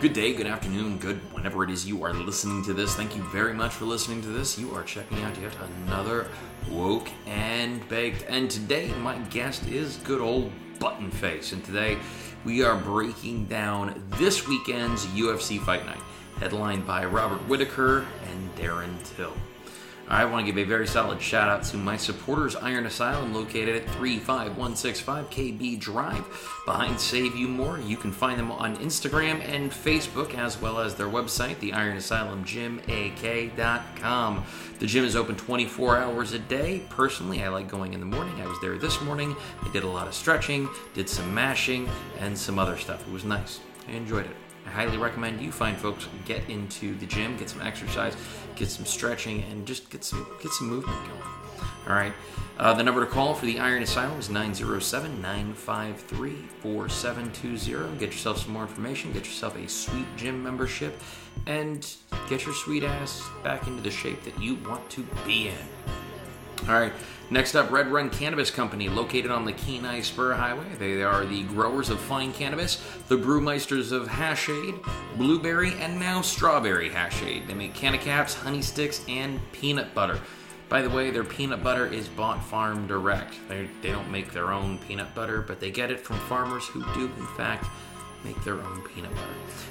Good day, good afternoon, good whenever it is you are listening to this. Thank you very much for listening to this. You are checking out yet another Woke and Baked. And today, my guest is good old Button Face. And today, we are breaking down this weekend's UFC Fight Night, headlined by Robert Whittaker and Darren Till. I want to give a very solid shout out to my supporters, Iron Asylum, located at 35165 KB Drive behind Save You More. You can find them on Instagram and Facebook, as well as their website, the Iron Asylum Gym, AK.com. The gym is open 24 hours a day. Personally, I like going in the morning. I was there this morning. I did a lot of stretching, did some mashing, and some other stuff. It was nice. I enjoyed it. I highly recommend you find folks get into the gym, get some exercise, get some stretching, and just get some get some movement going. All right. Uh, the number to call for the Iron Asylum is 907 953 4720. Get yourself some more information, get yourself a sweet gym membership, and get your sweet ass back into the shape that you want to be in. All right. Next up, Red Run Cannabis Company, located on the Kenai Spur Highway. They are the growers of fine cannabis, the brewmeisters of Hashade, blueberry, and now strawberry Hashade. They make canna caps, honey sticks, and peanut butter. By the way, their peanut butter is bought farm direct. They, they don't make their own peanut butter, but they get it from farmers who do, in fact, make their own peanut butter.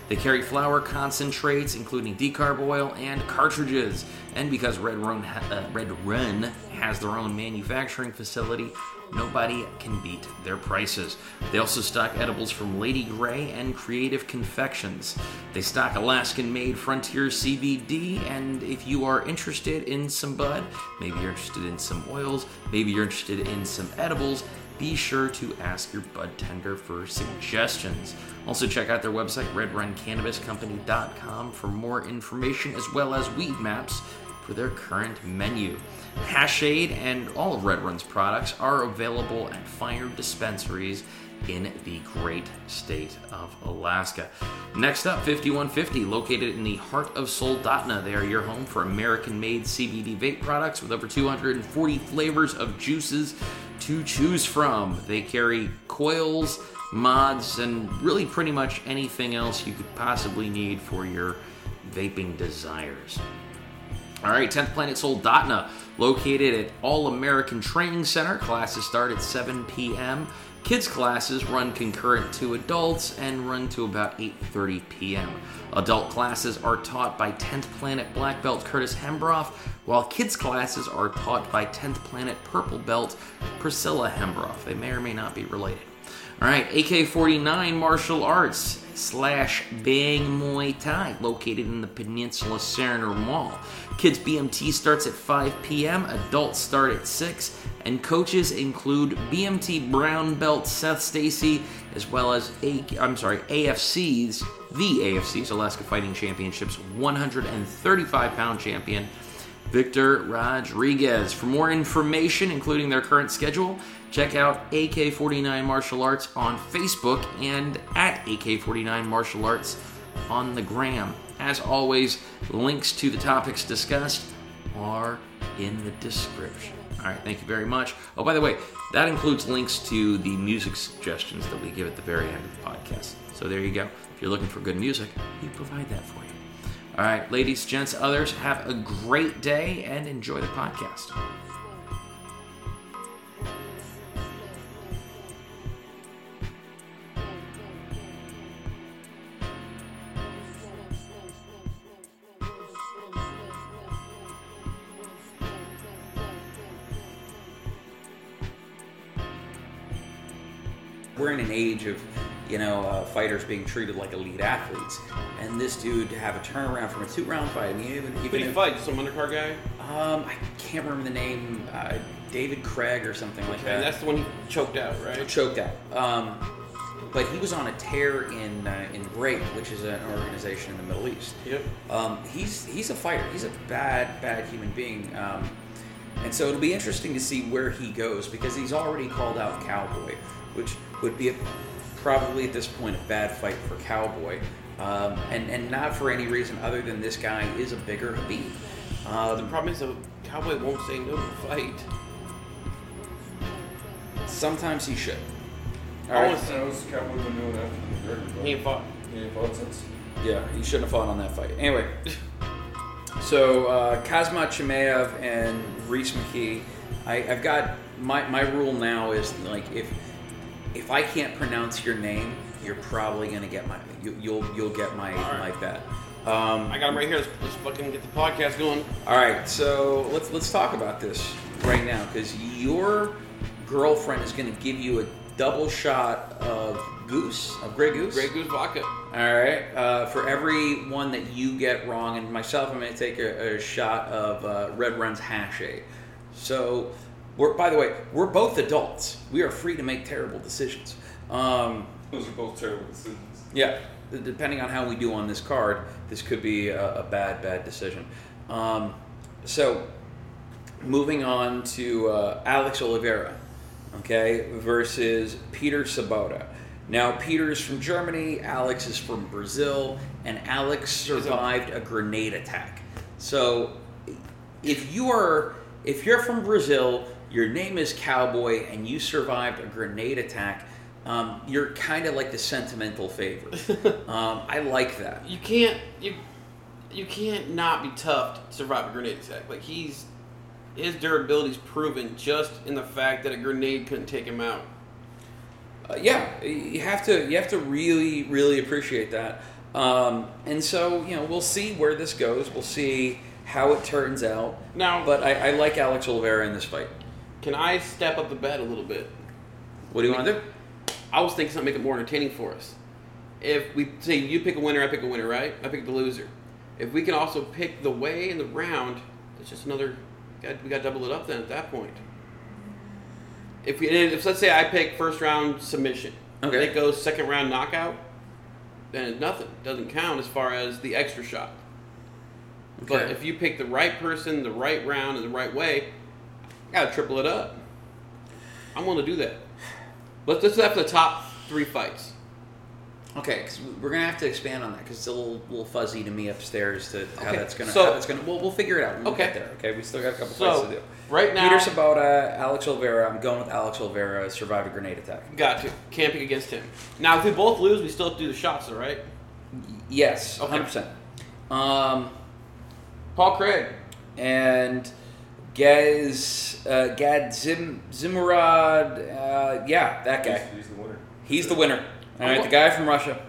They carry flour concentrates, including decarb oil and cartridges. And because Red Run, uh, Red Run has their own manufacturing facility, nobody can beat their prices. They also stock edibles from Lady Grey and Creative Confections. They stock Alaskan made Frontier CBD, and if you are interested in some bud, maybe you're interested in some oils, maybe you're interested in some edibles, be sure to ask your bud tender for suggestions. Also, check out their website, redruncannabiscompany.com, for more information as well as weed maps for their current menu. Hashade and all of Red Run's products are available at fire dispensaries in the great state of Alaska. Next up, 5150, located in the heart of Soldotna. They are your home for American made CBD vape products with over 240 flavors of juices to choose from. They carry coils, mods, and really pretty much anything else you could possibly need for your vaping desires. All right, 10th Planet Soldotna, located at All American Training Center. Classes start at 7 p.m. Kids classes run concurrent to adults and run to about 8:30 p.m. Adult classes are taught by 10th Planet Black Belt Curtis Hembroff, while kids classes are taught by 10th Planet Purple Belt Priscilla Hembroff. They may or may not be related. All right, AK-49 Martial Arts slash Bang Muay Thai, located in the Peninsula Center Mall. Kids BMT starts at 5 p.m., adults start at 6, and coaches include BMT brown belt Seth Stacy, as well as A- I'm sorry, AFC's the AFC's Alaska Fighting Championships 135 pound champion Victor Rodriguez. For more information, including their current schedule, check out AK49 Martial Arts on Facebook and at AK49 Martial Arts on the gram. As always, links to the topics discussed are in the description. All right, thank you very much. Oh, by the way, that includes links to the music suggestions that we give at the very end of the podcast. So there you go. If you're looking for good music, we provide that for you. All right, ladies, gents, others, have a great day and enjoy the podcast. Fighters being treated like elite athletes, and this dude to have a turnaround from a two round fight. I mean, even even did he if- fight? Some undercard guy? um, I can't remember the name, uh, David Craig or something like And that. that's the one he choked out, right? choked out. Um, but he was on a tear in uh, in Brave, which is an organization in the Middle East. Yep. Um, he's he's a fighter. He's a bad bad human being. Um, and so it'll be interesting to see where he goes because he's already called out Cowboy, which would be a, probably at this point a bad fight for Cowboy, um, and and not for any reason other than this guy is a bigger Habib. The Um, problem is the cowboy won't say no to the fight. sometimes he should. I wanna Alright. see- How's Cowboy been doing after the McGregor fight? He ain't fought. He ain't fought since. Yeah, he shouldn't have fought on that fight. Anyway, so uh, Khamzat Chimaev and Rhys McKee. I, I've got my, my rule now is like if if I can't pronounce your name, you're probably gonna get my you, you'll you'll get my right. my bet. Um, I got him right here. Let's, let's fucking get the podcast going. all right, so let's let's talk about this right now because your girlfriend is gonna give you a double shot of goose of Grey Goose. Grey Goose vodka. All right. Uh, for every one that you get wrong, and myself, I'm going to take a, a shot of uh, Red Run's Hashade. So, we're, by the way, we're both adults. We are free to make terrible decisions. Um, Those are both terrible decisions. yeah. Depending on how we do on this card, this could be a, a bad, bad decision. Um, so, moving on to uh, Alex Oliveira, okay, versus Peter Sobotta. Now, Peter's from Germany, Alex is from Brazil, and Alex survived a grenade attack. So, if you are if you're from Brazil, your name is Cowboy, and you survived a grenade attack, um, you're kind of like the sentimental favorite. um, I like that. You can't you you can't not be tough to survive a grenade attack. Like he's his durability's proven just in the fact that a grenade couldn't take him out. Uh, yeah, you have to you have to really really appreciate that. Um, and so you know we'll see where this goes. We'll see how it turns out. Now- but I, I like Alex Oliveira in this fight. Can I step up the bet a little bit? What do you want to do? I was thinking something to make it more entertaining for us. If we say you pick a winner, I pick a winner, right? I pick the loser. If we can also pick the way in the round, it's just another. We got to double it up then at that point. If we, if let's say I pick first round submission, Okay. and it goes second round knockout, then it's nothing doesn't count as far as the extra shot. But if you pick the right person, the right round, and the right way, I gotta triple it up. I'm willing to do that. Let's let's for the top three fights. Okay, because we're gonna have to expand on that because it's a little, little fuzzy to me upstairs to how Okay, that's gonna. so- how that's gonna. We'll, we'll figure it out when we Okay. get there. Okay, we still got a couple fights So to do. right now, Peter Sobotta, Alex Oliveira. I'm going with Alex Oliveira. Survive a grenade attack. got to can't against him. Now, if we both lose, we still have to do the shots, though, right? Yes, Okay. 100. percent Um, Paul Craig. and Gaz uh, Gad Zim Zimurad. Uh, yeah, that guy. He's, he's the winner. He's the winner. All right, Oh, the guy from Russia.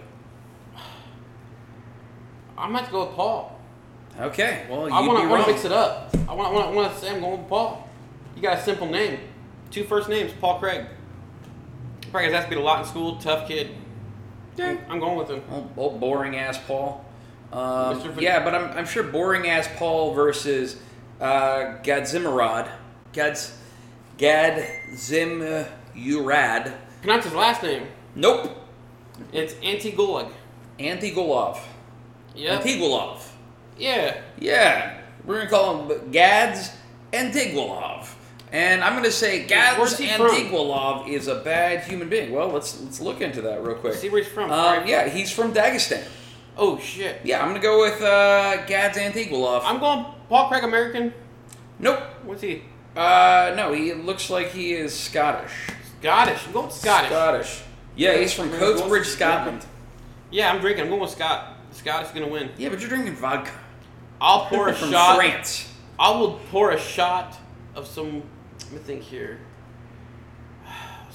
I'm about to go with Paul. Okay, well you'd I want to mix it up. I want to want to say I'm going with Paul. You got a simple name, two first names, Paul Craig. Craig has asked me a lot in school. Tough kid. Yeah. I'm going with him. Old, old boring ass Paul. Um, Mr. Yeah, but I'm, I'm sure boring ass Paul versus uh, Gadzhimurad. Gads Gadzhimurad. Pronounce his last name. Nope. It's Antigulog. Antigulov. Yep. Antigulov. yeah. Yeah, we're gonna call him Gads Antigulov. And I'm gonna say Gads he from? Antigulov is a bad human being. Well, let's let's look into that real quick. See where he's from. Um, yeah, he's from Dagestan. Oh shit. Yeah, I'm gonna go with uh, Gads Antigulov. I'm going Paul Craig American. Nope. What's he? Uh, no, he looks like he is Scottish. Scottish. I'm going Scottish. Scottish. Yeah, he's from Coatbridge, Scotland. Yeah, I'm drinking. I'm going with Scott. Scottish is gonna win. Yeah, but you're drinking vodka I'll pour a from shot. France. I will pour a shot of some. Let me think here.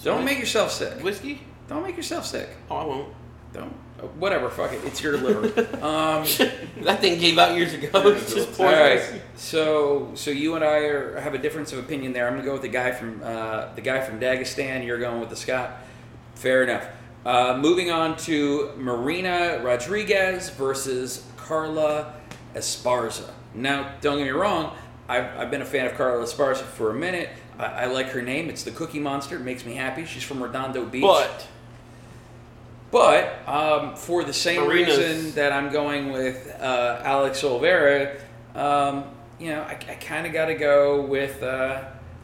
Don't make yourself sick. whiskey. Don't make yourself sick. Oh, I won't. Don't. Whatever. Fuck it. It's your liver. Um, That thing gave out years ago. Yeah, Just all pour all right. So, so you and I are, have a difference of opinion there. I'm gonna go with the guy from uh, the guy from Dagestan. You're going with the Scot. Fair enough. Uh, moving on to Marina Rodriguez versus Carla Esparza. Now, don't get me wrong. I've, I've been a fan of Carla Esparza for a minute. I, I like her name. It's the Cookie Monster. It makes me happy. She's from Redondo Beach. But But um, for the same Marina's- reason that I'm going with uh, Alex Oliveira, um, you know, I, I kind of got to go with uh,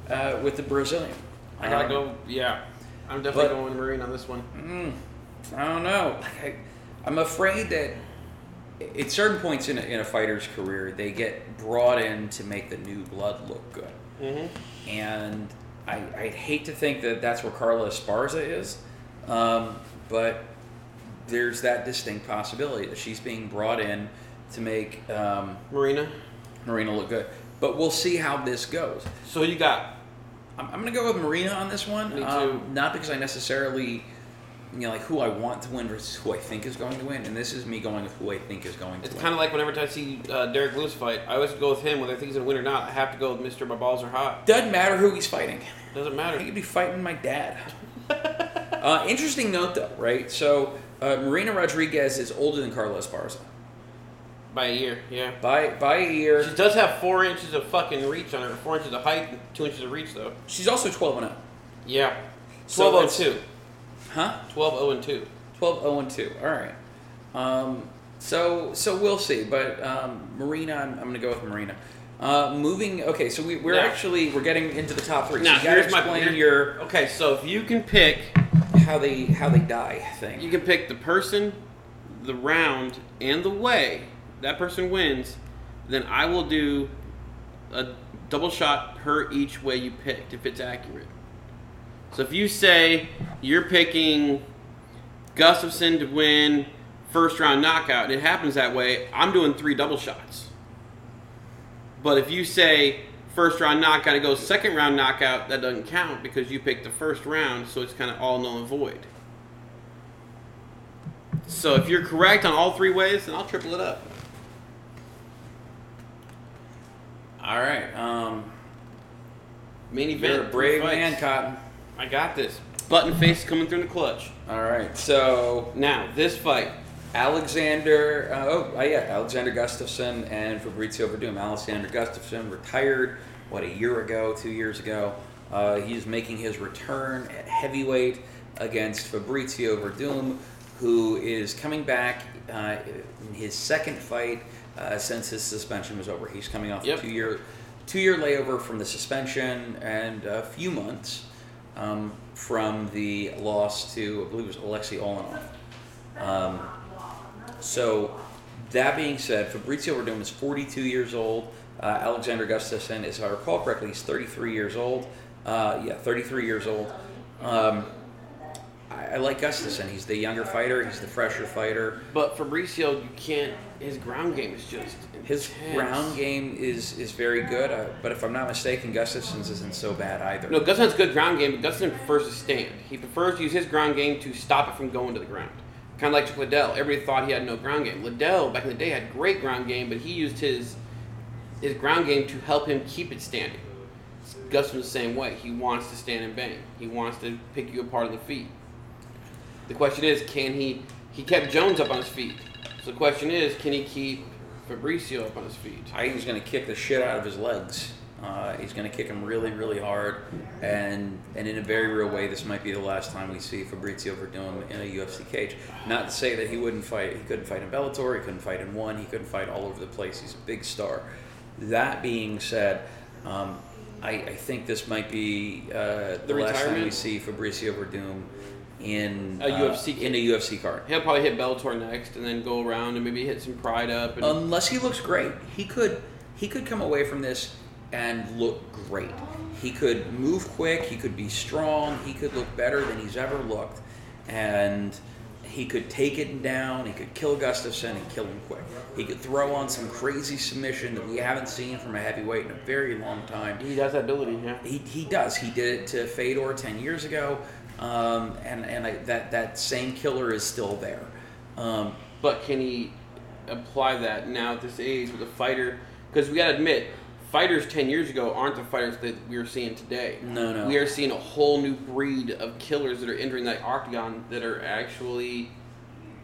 uh, with the Brazilian. I gotta Um, go. Yeah, I'm definitely but- going with Marine on this one. Mm, I don't know. Like, I, I'm afraid that at certain points in a, in a fighter's career, they get brought in to make the new blood look good. Mm-hmm. and I, I'd hate to think that that's where Carla Esparza is, um, but there's that distinct possibility that she's being brought in to make um, Marina. Marina look good. But we'll see how this goes. So you got I'm, I'm going to go with Marina on this one. Um, not because I necessarily, you know, like who I want to win versus who I think is going to win. And this is me going with who I think is going to It's win. kind of like whenever I see uh, Derrick Lewis fight, I always go with him whether I think he's gonna win or not. I have to go with Mister. My balls are hot. Doesn't matter who he's fighting. Doesn't matter. He could be fighting my dad. uh, interesting note, though, right? So uh, Marina Rodriguez is older than Carla Esparza By a year, yeah. by by a year. She does have four inches of fucking reach on her. Four inches of height and two inches of reach, though. She's also 12 and 0. Yeah. So 12 0 it's- 2. Huh? 12 0 and 2. 12 0 and 2. All right. Um, so so we'll see. But um, Marina, I'm, I'm going to go with Marina. Uh, moving. Okay, so we, we're Now- actually we're getting into the top three. Now, so you here's my- explain here- your Okay, so if you can pick, how they how they die thing. you can pick the person, the round, and the way that person wins, then I will do a double shot per each way you picked if it's accurate. So if you say you're picking Gustafsson to win first round knockout, and it happens that way, I'm doing three double shots. But if you say first round knockout, it goes second round knockout, that doesn't count because you picked the first round, so it's kind of all null and void. So if you're correct on all three ways, then I'll triple it up. All right. Um, Main event. you're a brave man, Cotton. I got this. Button face coming through in the clutch. All right. So Now this fight. Alexander, uh, oh uh, yeah, Alexander Gustafsson and Fabricio Werdum. Alexander Gustafsson retired what a year ago, two years ago. Uh, he's making his return at heavyweight against Fabricio Werdum, who is coming back uh, in his second fight uh, since his suspension was over. He's coming off Yep. a two year two year layover from the suspension and a few months um, from the loss to I believe it was Alexei Oleinik. Um, so, that being said, Fabricio Werdum is 42 years old. Uh, Alexander Gustafsson, is, if I recall correctly, he's 33 years old. Uh, yeah, 33 years old. Um, I, I like Gustafsson. He's the younger fighter. He's the fresher fighter. But Fabricio, you can't. His ground game is just His intense. ground game is is very good. Uh, but if I'm not mistaken, Gustafsson's isn't so bad either. No, Gustafsson's good ground game, but Gustafsson prefers to stand. He prefers to use his ground game to stop it from going to the ground. Kind of like Liddell. Everybody thought he had no ground game. Liddell, back in the day, had great ground game, but he used his his ground game to help him keep it standing. Gustafsson's the same way. He wants to stand and bang. He wants to pick you apart on the feet. The question is, can he? He kept Jones up on his feet. So the question is, can he keep Fabricio up on his feet? I think he's going to kick the shit out of his legs. Uh, he's going to kick him really, really hard, and and in a very real way, this might be the last time we see Fabricio Werdum in a UFC cage. Not to say that he wouldn't fight. He couldn't fight in Bellator. He couldn't fight in one. He couldn't fight all over the place. He's a big star. That being said, um, I, I think this might be uh, the, The last time we see Fabricio Werdum in A uh, UFC in a UFC card. He'll probably hit Bellator next, and then go around and maybe hit some Pride up. And Unless he looks great, he could he could come away from this and look great. He could move quick. He could be strong. He could look better than he's ever looked, and he could take it down. He could kill Gustafsson and kill him quick. He could throw on some crazy submission that we haven't seen from a heavyweight in a very long time. he has that ability. Yeah. He, he does. He did it to Fedor ten years ago, um, and and I, that that same killer is still there. Um, But can he apply that now at this age with a fighter? Because we gotta admit, fighters ten years ago aren't the fighters that we are seeing today. No, no. We are seeing a whole new breed of killers that are entering that octagon that are actually,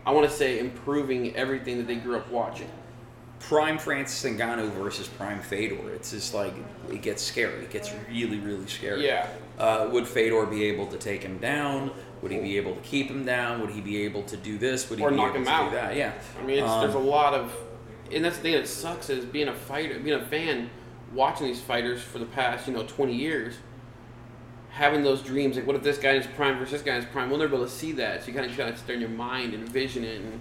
I want to say, improving everything that they grew up watching. prime Francis Ngannou versus prime Fedor. It's just like it gets scary. It gets really, really scary. Yeah. Uh, would Fedor be able to take him down? Would he be able to keep him down? Would he be able to do this? Would he Or be knock able him to out. do that? Yeah. I mean, it's, Um, there's a lot of, and that's the thing that sucks is being a fighter, being a fan, watching these fighters for the past, you know, 20 years, having those dreams. Like, what if this guy is prime versus this guy is prime? We'll never be able to see that. So you kind of got to there in your mind and envision it. And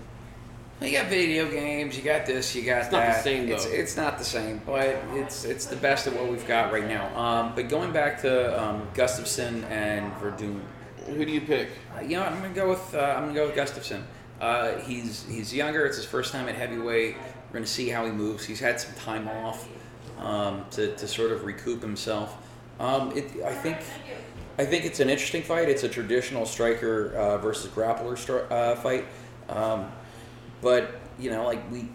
You got video games. You got this. You got It's not the that. same, It's, though. it's not the same, but it's it's the best of what we've got right now. Um, but going back to um, Gustafsson and Werdum, who do you pick? Uh, You know, I'm gonna go with uh, I'm gonna go with Gustafsson. Uh, he's he's younger. It's his first time at heavyweight. We're going to see how he moves. He's had some time off um, to, to sort of recoup himself. Um, it, I think I think it's an interesting fight. It's a traditional striker uh, versus grappler stri- uh, fight, um, but you know, like we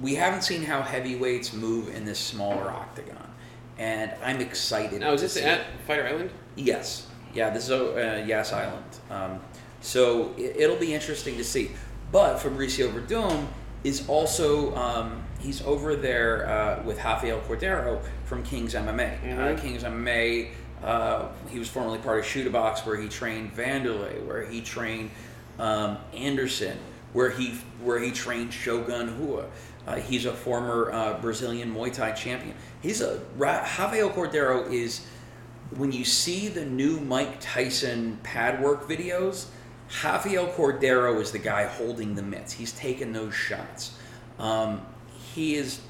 we haven't seen how heavyweights move in this smaller octagon, and I'm excited. Now, is this at Fighter Island? Yes. Yeah, this is uh, Yas Island. Um, so it, it'll be interesting to see. But Fabricio Werdum is also um, he's over there uh, with Rafael Cordeiro from King's MMA. Uh, Mhm. King's MMA. Uh, he was formerly part of Chute Boxe, where he trained Wanderlei, where he trained um, Anderson, where he where he trained Shogun Rua. Uh, he's a former uh, Brazilian Muay Thai champion. He's a Ra- Rafael Cordeiro is when you see the new Mike Tyson pad work videos, Javier Cordeiro is the guy holding the mitts. He's taking those shots. Um, he is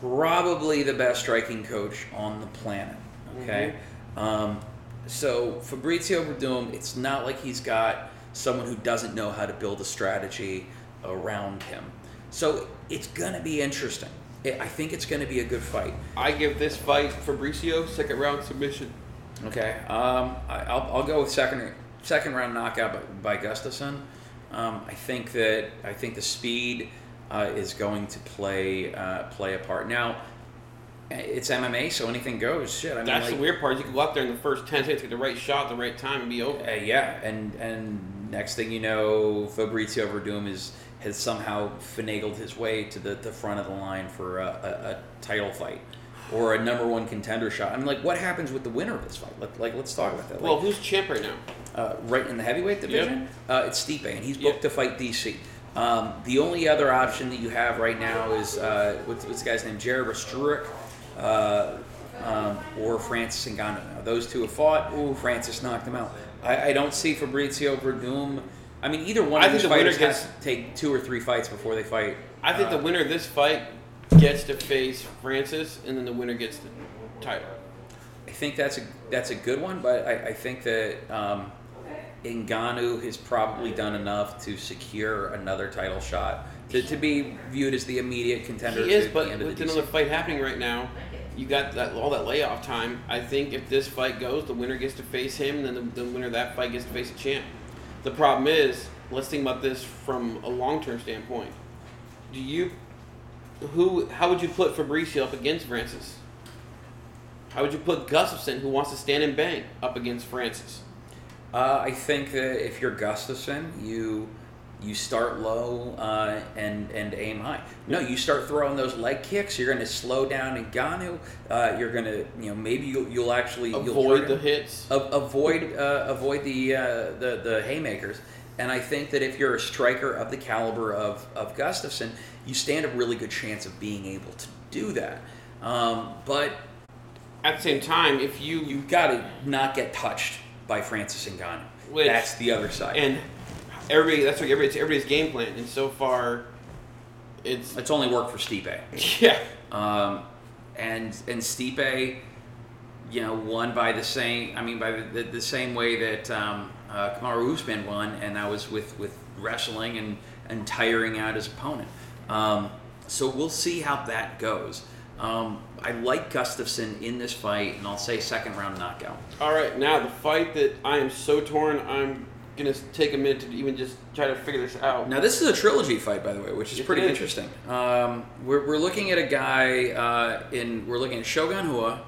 probably the best striking coach on the planet. Okay, um, so Fabricio Werdum, it's not like he's got someone who doesn't know how to build a strategy around him. So it's gonna be interesting. I think it's gonna be a good fight. I give this fight Fabricio second round submission. Okay, um, I, I'll, I'll go with second second round knockout by, by Gustafsson. Um, I think that I think the speed uh, is going to play uh, play a part. Now, it's MMA, so anything goes. Shit, I mean, That's like, the weird part. Is you can go out there in the first ten seconds, get the right shot, at the right time, and be over. Uh, yeah, and and next thing you know, Fabricio Werdum is has somehow finagled his way to the, the front of the line for a, a, a title fight or a number one contender shot. I mean, like, what happens with the winner of this fight? Like, like let's talk about that. Like, Well, who's champ right now? uh, right in the heavyweight division, uh, it's Stipe, and he's booked Yep. to fight DC. Um, the only other option that you have right now is uh, what's, what's the guy's name? Jared Restruick, uh, um, or Francis Ngannou. Now, those two have fought. Ooh, Francis knocked him out. I, I don't see Fabricio Werdum. I mean, either one I of these the fighters has to take two or three fights before they fight. I think uh, the winner of this fight gets to face Francis, and then the winner gets the title. I think that's a that's a good one, but I, I think that um, Ngannou has probably done enough to secure another title shot to, to be viewed as the immediate contender. He is, but the end of with the another fight happening right now, you got that all that layoff time. I think if this fight goes, the winner gets to face him, and then the, the winner of that fight gets to face the champ. The problem is, let's think about this from a long term standpoint. Do you, who, how would you put Fabricio up against Francis? How would you put Gustafsson, who wants to stand and bang, up against Francis? Uh, I think that if you're Gustafsson, you you start low uh, and and aim high. No, you start throwing those leg kicks. You're going to slow down Ngannou. Uh, you're going to you know maybe you'll, you'll actually you'll Avoid hurt the hits. A- avoid uh, avoid the, uh, the the haymakers. And I think that if you're a striker of the caliber of, of Gustafsson, you stand a really good chance of being able to do that. Um, but At the same time, if you, you've got to not get touched by Francis Ngannou. Which- That's the other side. and everybody, that's like everybody's, everybody's game plan, and so far, it's it's only worked for Stipe. yeah. Um, and and Stipe, you know, won by the same. I mean, by the, the, the same way that um, uh, Kamaru Usman won, and that was with with wrestling and and tiring out his opponent. Um, so we'll see how that goes. Um, I like Gustafsson in this fight, and I'll say second round knockout. All right, now the fight that I am so torn. I'm gonna take a minute to even just try to figure this out. Now this is a trilogy fight, by the way, which is Yes, pretty is. interesting. Um, we're, we're looking at a guy uh, in we're looking at Shogun Rua,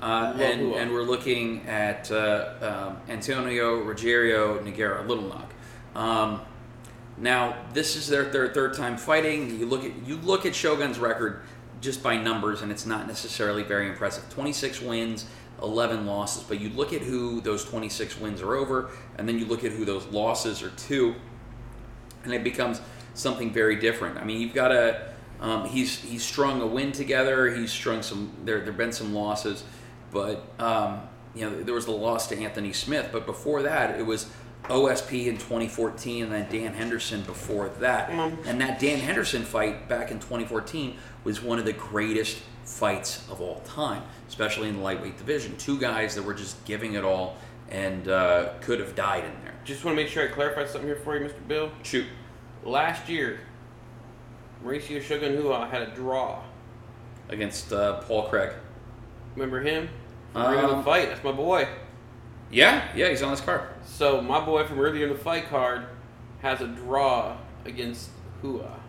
uh, and Rua. and we're looking at uh, um, Antonio Rogério Nogueira, Little Nog. Um, now this is their, their third time fighting. You look at you look at Shogun's record just by numbers, and it's not necessarily very impressive. Twenty six wins. 11 losses, but you look at who those 26 wins are over, and then you look at who those losses are to, and it becomes something very different. I mean, you've got a um, he's he's strung a win together. He's strung some there. There've been some losses, but um, you know there was the loss to Anthony Smith. But before that, it was OSP in 2014, and then Dan Henderson before that. Mhm. And that Dan Henderson fight back in 2014 was one of the greatest fights of all time, especially in the lightweight division. Two guys that were just giving it all and uh, could have died in there. Just want to make sure I clarify something here for you, Mr. Bill. Shoot. Last year, Mauricio Shogun Rua had a draw. Against uh, Paul Craig. Remember him? From earlier in Um, fight. That's my boy. Yeah, yeah, he's on this card. So my boy from earlier in the fight card has a draw against Rua.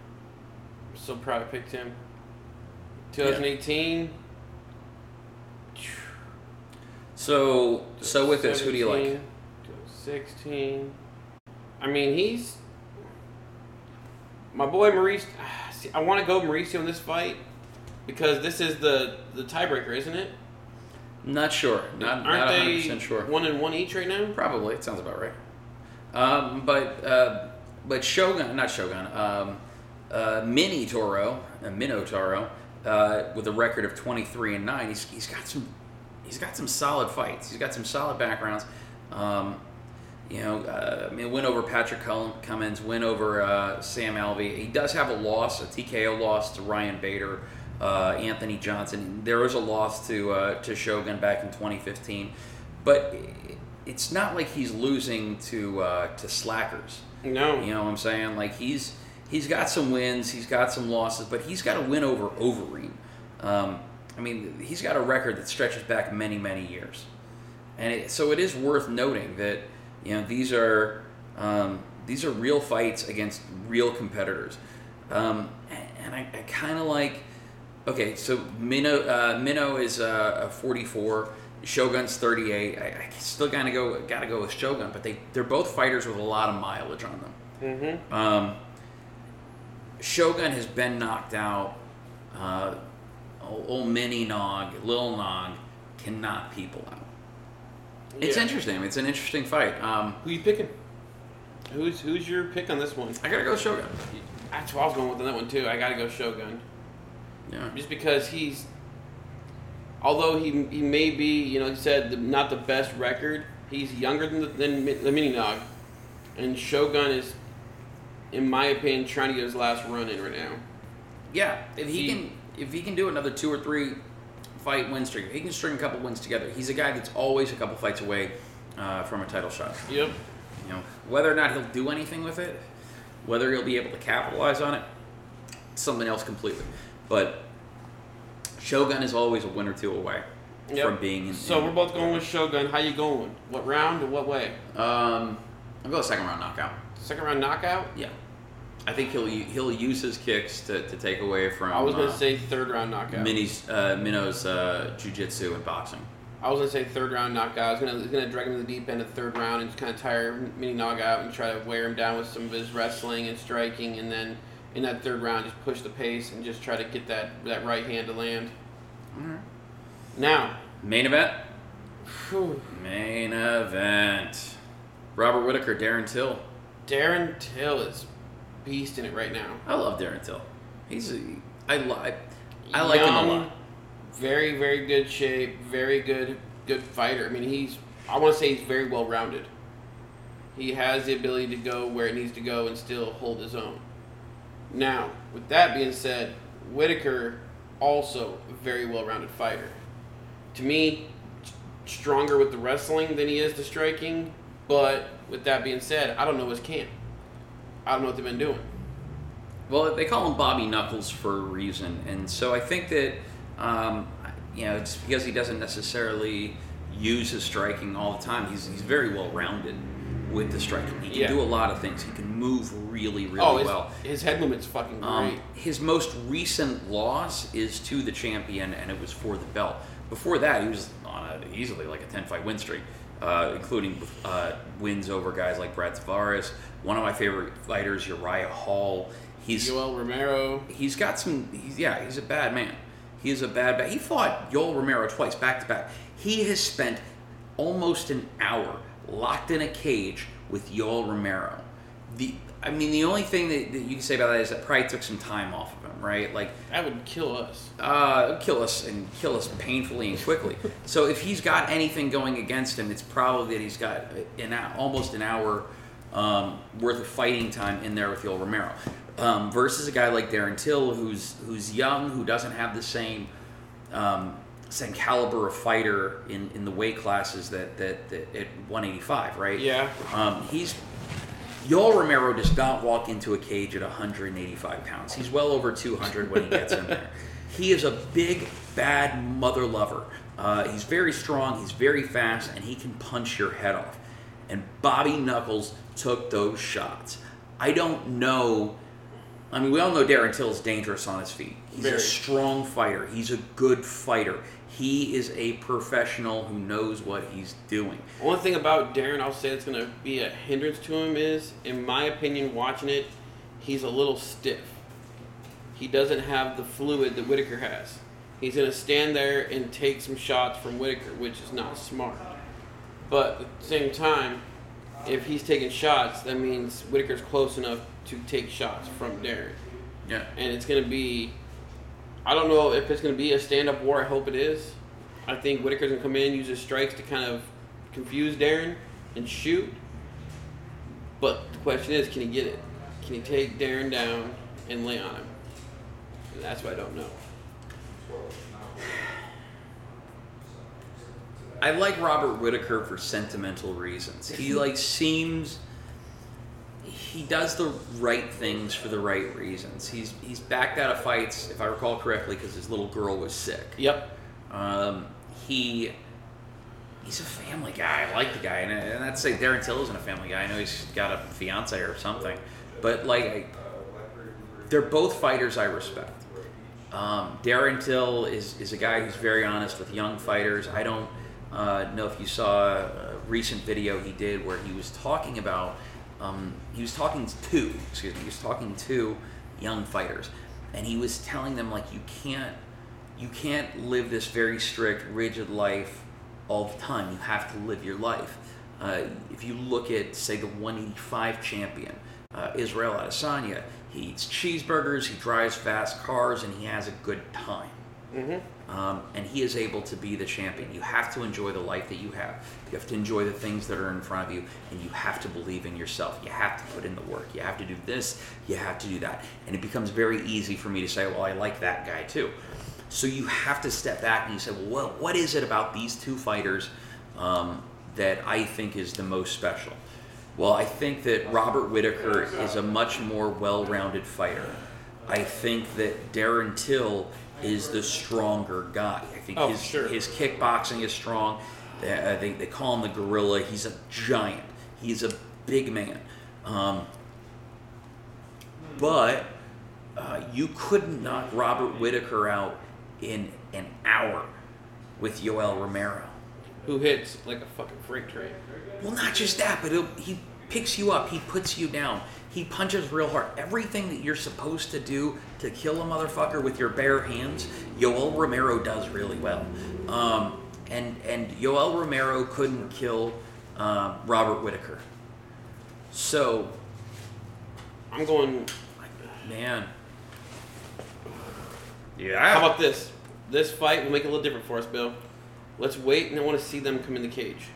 I'm so proud I picked him. 2018. So, so with this, who do you like? 17, 16. I mean, he's my boy Maurice. Ah, see, I want to go Mauricio in this fight because this is the the tiebreaker, isn't it? Not sure. Not, Aren't not they 100% sure. one and one each right now? Probably. It sounds about right. Um, but uh, but Shogun, not Shogun, um, uh, Mini Toro, uh, Minotouro, uh, with a record of 23 and 9, he's, he's got some he's got some solid fights. He's got some solid backgrounds. Um, you know, uh, I mean, win over Patrick Cummins, win over uh, Sam Alvey. He does have a loss, a TKO loss to Ryan Bader, uh, Anthony Johnson. There was a loss to uh, to Shogun back in 2015, but it's not like he's losing to uh, to slackers. No. You know what I'm saying? Like he's he's got some wins, he's got some losses, but he's got a win over Overeem. Um, I mean, he's got a record that stretches back many many years, and it, so it is worth noting that you know these are um, these are real fights against real competitors, um, and I, I kind of like. Okay, so Minnow uh, Minnow is uh, a 44. Shogun's 38. I, I still gotta go gotta go with Shogun, but they they're both fighters with a lot of mileage on them. Mm-hmm. Um, Shogun has been knocked out. Uh, old, Mini Nog, Lil Nog can knock people out. It's interesting. It's an interesting fight. Um, Who you picking? Who's who's your pick on this one? I gotta go Shogun. That's what I was going with on that one too. I gotta go Shogun. Yeah. just because he's although he he may be you know he said the, not the best record he's younger than the, than the mini nog and shogun is in my opinion trying to get his last run in right now Yeah. If he, He- can, if he can do another two or three fight win streak, he can string a couple wins together. He's a guy that's always a couple fights away uh, from a title shot. yep You know, whether or not he'll do anything with it, whether he'll be able to capitalize on it, something else completely. But Shogun is always a win or two away Yep. from being in. so in- we're both going with shogun how you going what round and what way Um, I'll go second round knockout. second round knockout Yeah, I think he'll he'll use his kicks to, to take away from. i was gonna uh, say third round knockout Minnie's uh, Minnow's uh, jujitsu and boxing. I was gonna say third round knockout. I was gonna gonna drag him to the deep end of the third round and just kind of tire Mini Nog out and try to wear him down with some of his wrestling and striking, and then in that third round just push the pace and just try to get that that right hand to land. Alright. Now, Main event. whew, Main event. Robert Whittaker, Darren Till. Darren Till is beast in it right now. I love Darren Till. He's a, I like I like him a lot. Very very good shape. Very good good fighter. I mean he's I want to say he's very well rounded. He has the ability to go where it needs to go and still hold his own. Now, with that being said, Whittaker also a very well rounded fighter. To me, stronger with the wrestling than he is the striking. But with that being said, I don't know his camp. I don't know what they've been doing. Well, they call him Bobby Knuckles for a reason, and so I think that um, you know it's because he doesn't necessarily use his striking all the time. He's he's very well rounded with the striking. He can Yeah. do a lot of things. He can move really really oh, his, well. his head movement's fucking great. Um, his most recent loss is to the champion, and it was for the belt. Before that, he was on a, easily like a 10 fight win streak, uh, including uh, wins over guys like Brad Tavares. One of my favorite fighters, Uriah Hall. He's Yoel Romero. he's got some. He's, yeah, he's a bad man. He is a bad. Ba- he fought Yoel Romero twice back to back. He has spent almost an hour locked in a cage with Yoel Romero. The I mean, the only thing that, that you can say about that is that probably took some time off of him, right? Like That would kill us. uh, kill us and kill us painfully and quickly. so if he's got anything going against him, it's probably that he's got an almost an hour um, worth of fighting time in there with Yoel Romero, um, versus a guy like Darren Till, who's who's young, who doesn't have the same um, same caliber of fighter in, in the weight classes that, that, that at 185, right? Yeah. Um, he's Yoel Romero does not walk into a cage at 185 pounds. He's well over 200 when he gets in there. He is a big, bad mother lover. Uh, he's very strong, he's very fast, and he can punch your head off. And Bobby Knuckles took those shots. I don't know. I mean, we all know Darren Till Till's dangerous on his feet. He's a strong fighter. He's a good fighter. He is a professional who knows what he's doing. One thing about Darren, I'll say that's going to be a hindrance to him is, in my opinion, watching it, he's a little stiff. He doesn't have the fluid that Whittaker has. He's going to stand there and take some shots from Whittaker, which is not smart. But at the same time, if he's taking shots, that means Whittaker's close enough to take shots from Darren. Yeah. And it's going to be, I don't know if it's going to be a stand up war. I hope it is. I think Whittaker's going to come in, use his strikes to kind of confuse Darren and shoot. But the question is, can he get it? Can he take Darren down and lay on him? And that's what I don't know. I like Robert Whittaker for sentimental reasons. He like seems he does the right things for the right reasons. He's he's backed out of fights, if I recall correctly, because his little girl was sick. Yep. Um, he he's a family guy. I like the guy, and, and I'd say Darren Till isn't a family guy. I know he's got a fiance or something, but like I, they're both fighters I respect. Um, Darren Till is, is a guy who's very honest with young fighters. I don't uh, know if you saw a recent video he did where he was talking about, um, he was talking to, excuse me, he was talking to young fighters, and he was telling them like you can't, you can't live this very strict, rigid life all the time. You have to live your life. Uh, if you look at, say, the 185 champion, uh, Israel Adesanya, he eats cheeseburgers, he drives fast cars, and he has a good time. Um, and he is able to be the champion. You have to enjoy the life that you have. You have to enjoy the things that are in front of you, and you have to believe in yourself. You have to put in the work. You have to do this. You have to do that. And it becomes very easy for me to say, well, I like that guy too. So you have to step back and you say, well, what, is it about these two fighters um, that I think is the most special? Well, I think that Robert Whittaker is a much more well rounded fighter. I think that Darren Till is the stronger guy. I think Oh, his, sure. his kickboxing is strong. Uh, they, they call him the gorilla. He's a giant, he's a big man. Um, but uh, you couldn't knock Robert Whittaker out in an hour with Yoel Romero. Who hits like a fucking freight train? Well, not just that, but he'll, he picks you up, he puts you down, he punches real hard. Everything that you're supposed to do to kill a motherfucker with your bare hands, Yoel Romero does really well. Um, and and Yoel Romero couldn't kill uh, Robert Whittaker. So, I'm going. man, yeah. How about this? This fight will make it a little different for us, Bill. Let's wait, and I want to see them come in the cage.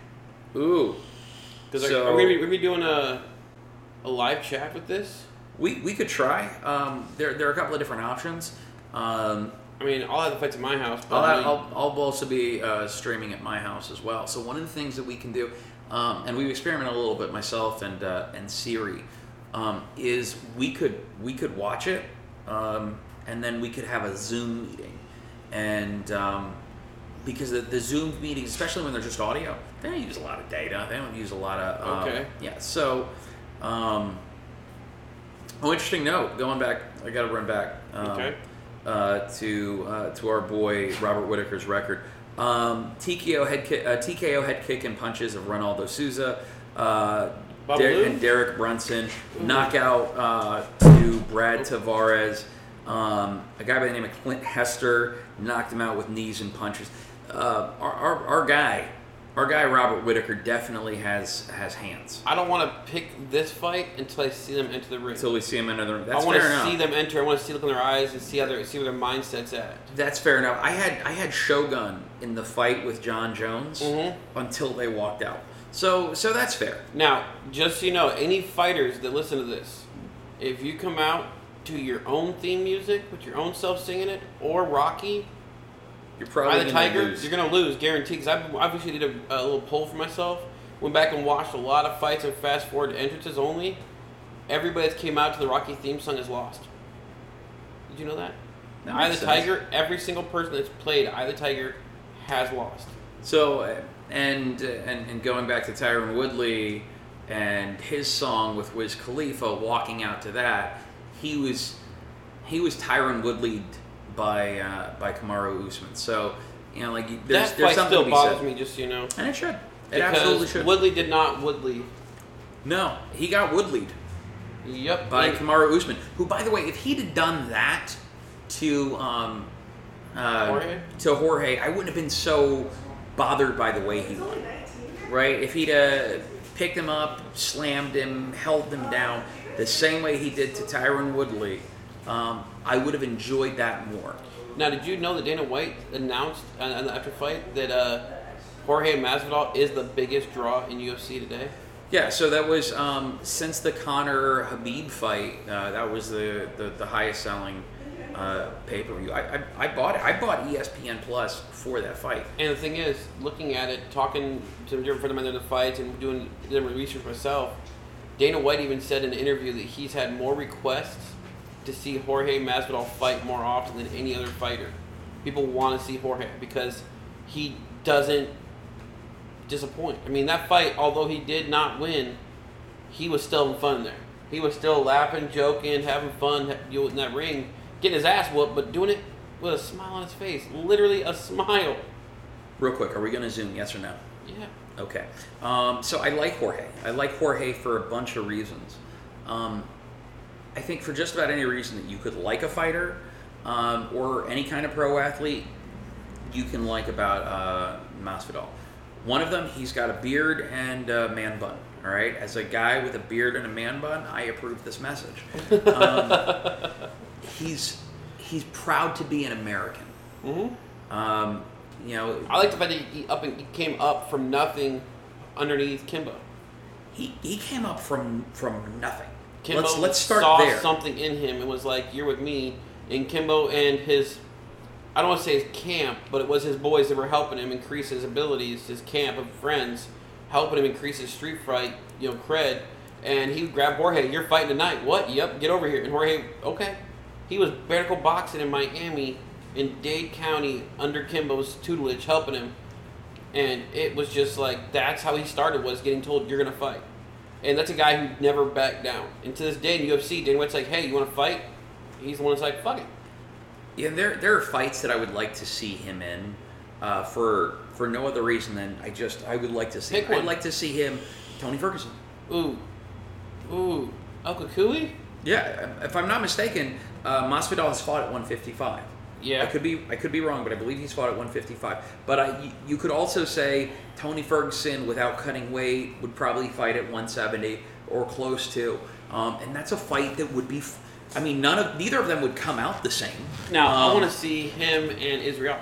Ooh, So- are we gonna be, we're gonna be doing a a live chat with this? we we could try. Um, there there are a couple of different options. Um, I mean, I'll have the fights at my house. But I'll, have, I'll, I'll also be uh, streaming at my house as well. So one of the things that we can do, um, and we've experimented a little bit myself and uh, and Siri, um, is we could we could watch it, um, and then we could have a Zoom meeting, and um, because the, the Zoom meetings, especially when they're just audio, they don't use a lot of data. They don't use a lot of um, Okay. yeah. So. Um, Oh, interesting note. Going back, I got to run back. Um, Okay. Uh, to uh, to our boy Robert Whittaker's record. Um, TKO head kick, uh, TKO head kick and punches of Ronaldo Souza. Uh? Der- and Derek Brunson knockout uh, to Brad Tavares. Um, a guy by the name of Clint Hester knocked him out with knees and punches. Uh, our, our, our guy, our guy Robert Whittaker definitely has has hands. I don't want to pick this fight until I see them enter the ring. Until we see him in another. That's I want to enough. see them enter. I want to see look in their eyes and see how their see where their mindset's at. That's fair enough. I had I had Shogun in the fight with Jon Jones Mhm. until they walked out. So so that's fair. Now, just so you know, any fighters that listen to this, if you come out to your own theme music with your own self singing it, or Rocky, You're probably of the Tiger, lose. you're gonna lose, guaranteed. Because I obviously did a, a little poll for myself. Went back and watched a lot of fights and fast forward to entrances only. Everybody that came out to the Rocky theme song is lost. Did you know that? That Eye the sense. Tiger, every single person that's played Eye the Tiger has lost. So, uh, and, uh, and and going back to Tyron Woodley and his song with Wiz Khalifa, walking out to that, he was he was Tyron Woodley by uh, by Kamaru Usman. So, you know, like there's that there's fight something still bothers me, just so you know. and it should. It Because absolutely should. Woodley did not Woodley. no, he got Woodleyed Yep. by and- Kamaru Usman, who, by the way, if he'd have done that to um, uh, Jorge? to Jorge, I wouldn't have been so bothered by the way he won. Right? If he'd uh, picked him up, slammed him, held him down the same way he did to Tyron Woodley, um, I would have enjoyed that more. Now, did you know that Dana White announced uh, uh, after fight that uh, Jorge Masvidal is the biggest draw in UFC today? Yeah, so that was um, since the Conor Khabib fight. Uh, that was the, the, the highest selling uh, pay per view. I, I, I bought it. I bought ESPN Plus for that fight. And the thing is, looking at it, talking to different friends of mine in the fights, and doing different research myself, Dana White even said in an interview that he's had more requests to see Jorge Masvidal fight more often than any other fighter. People want to see Jorge because he doesn't disappoint. I mean, that fight, although he did not win, he was still having fun there. He was still laughing, joking, having fun in that ring, getting his ass whooped, but doing it with a smile on his face. Literally a smile. Real quick, are we going to zoom? Yes or no? Yeah. Okay. Um, so I like Jorge. I like Jorge for a bunch of reasons. Um, I think for just about any reason that you could like a fighter um, or any kind of pro athlete, you can like about uh, Masvidal. One of them, he's got a beard and a man bun. All right, as a guy with a beard and a man bun, I approve this message. Um, he's he's proud to be an American. Mm-hmm. Um, you know, I like the fact that he, up and, he came up from nothing underneath Kimbo. he, he came up from from nothing. Kimbo let's let's start saw there. something in him and was like, "You're with me." And Kimbo and his, I don't want to say his camp, but it was his boys that were helping him increase his abilities. His camp of friends helping him increase his street fight, you know, cred. And he grabbed Jorge. You're fighting tonight. What? Yep. Get over here. And Jorge, okay. He was knuckle boxing in Miami, in Dade County, under Kimbo's tutelage, helping him. And it was just like that's how he started was getting told you're gonna fight. And that's a guy who never backed down. And to this day in UFC, Dana White's like, hey, you want to fight? He's the one that's like, fuck it. Yeah, there there are fights that I would like to see him in, uh, for for no other reason than I just I would like to see. Pick one. I'd like to see him, Tony Ferguson. Ooh. Ooh. Cucuy? Yeah, if I'm not mistaken, uh, Masvidal has fought at 155. Yeah. I could be I could be wrong, but I believe he's fought at 155. But I, you, could also say Tony Ferguson, without cutting weight, would probably fight at 170 or close to, um, and that's a fight that would be. f- I mean, none of neither of them would come out the same. Now, I Um, want to see him and Israel.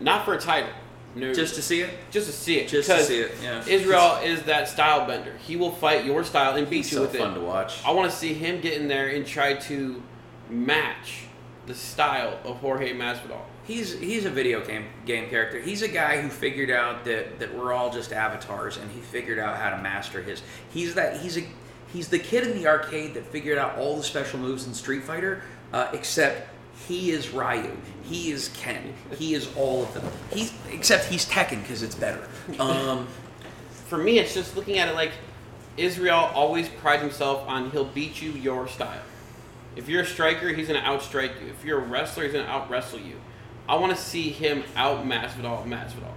Not for a title. No. just to see it. just to see it. Just to see it, yeah. Israel is that style bender. He will fight your style and beat He's you so with fun it. to watch. I want to see him get in there and try to match the style of Jorge Masvidal. He's he's a video game game character. He's a guy who figured out that that we're all just avatars, and he figured out how to master his. He's that he's a he's the kid in the arcade that figured out all the special moves in Street Fighter, uh, except he is Ryu, he is Ken, he is all of them. He's except he's Tekken because it's better. Um, For me, it's just looking at it like Israel always prides himself on he'll beat you your style. If you're a striker, he's gonna outstrike you. If you're a wrestler, he's gonna out wrestle you. I want to see him out Masvidal Masvidal.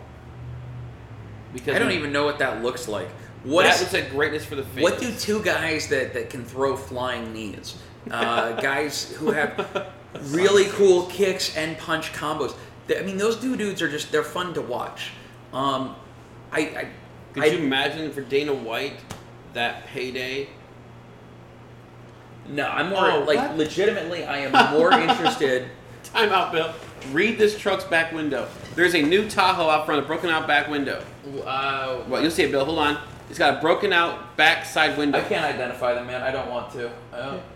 Because I don't even know what that looks like. What that is- looks like greatness for the face. What do two guys that, that can throw flying knees, uh, guys who have really cool kicks and punch combos? I mean, those two dudes are just, they're fun to watch. Um, I, I, Could I- you imagine for Dana White that payday? No, I'm more, Oh, like, what? legitimately, I am more interested. Time out, Bill. Read this truck's back window. There's a new Tahoe out front, a broken out back window. Uh, Well, you'll see it, Bill. Hold on. It's got a broken out back side window. I can't identify them, man. I don't want to. Oh.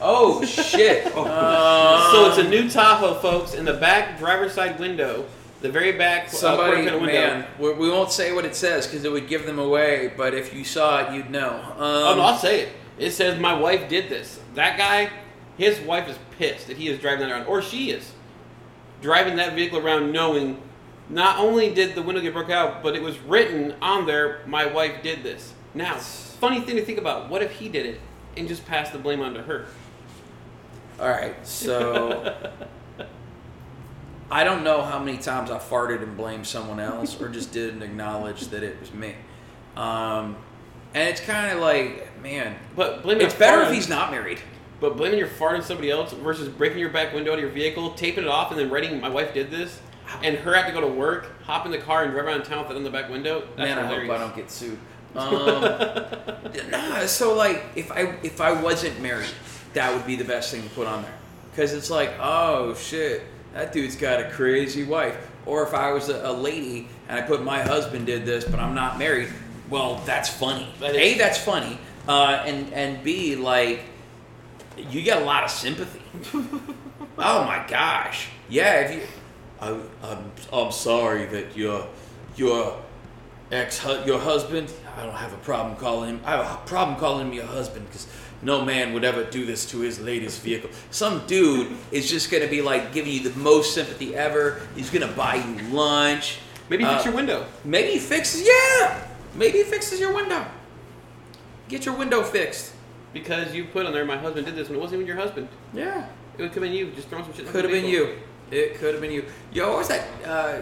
Oh shit! Uh, so it's a new Tahoe, folks. In the back driver's side window, the very back uh, somebody, quarter panel window. man, we, we won't say what it says because it would give them away. But if you saw it, you'd know. Um, Oh no, I'll say it. It says my wife did this. That guy, his wife is pissed that he is driving that around, or she is driving that vehicle around, knowing not only did the window get broke out, but it was written on there, "My wife did this." Now, funny thing to think about: what if he did it and just passed the blame onto her? All right, so I don't know how many times I farted and blamed someone else, or just didn't acknowledge that it was me. Um, and it's kind of like, man, But blaming it's better if he's not married. But blaming your fart on somebody else versus breaking your back window out of your vehicle, taping it off, and then writing "My wife did this," and her have to go to work, hop in the car, and drive around town with it on the back window. Man, I hope I don't get sued. Um, nah, so like, if I if I wasn't married, that would be the best thing to put on there, because it's like, oh shit, that dude's got a crazy wife. Or if I was a, a lady and I put my husband did this, but I'm not married, well, that's funny. That a, that's funny, uh, and and B, like, you get a lot of sympathy. oh my gosh, yeah. If you, I, I'm I'm sorry that your your ex your husband. I don't have a problem calling him. I have a problem calling him your husband because no man would ever do this to his lady's vehicle. Some dude is just gonna be like giving you the most sympathy ever. He's gonna buy you lunch. Maybe fix Uh, your window. Maybe he fixes. Yeah. Maybe he fixes your window. Get your window fixed. Because you put on there, my husband did this when it wasn't even your husband. Yeah. It would have been you, just throwing some shit. Could have been you. It could have been you. Yo, what was that uh,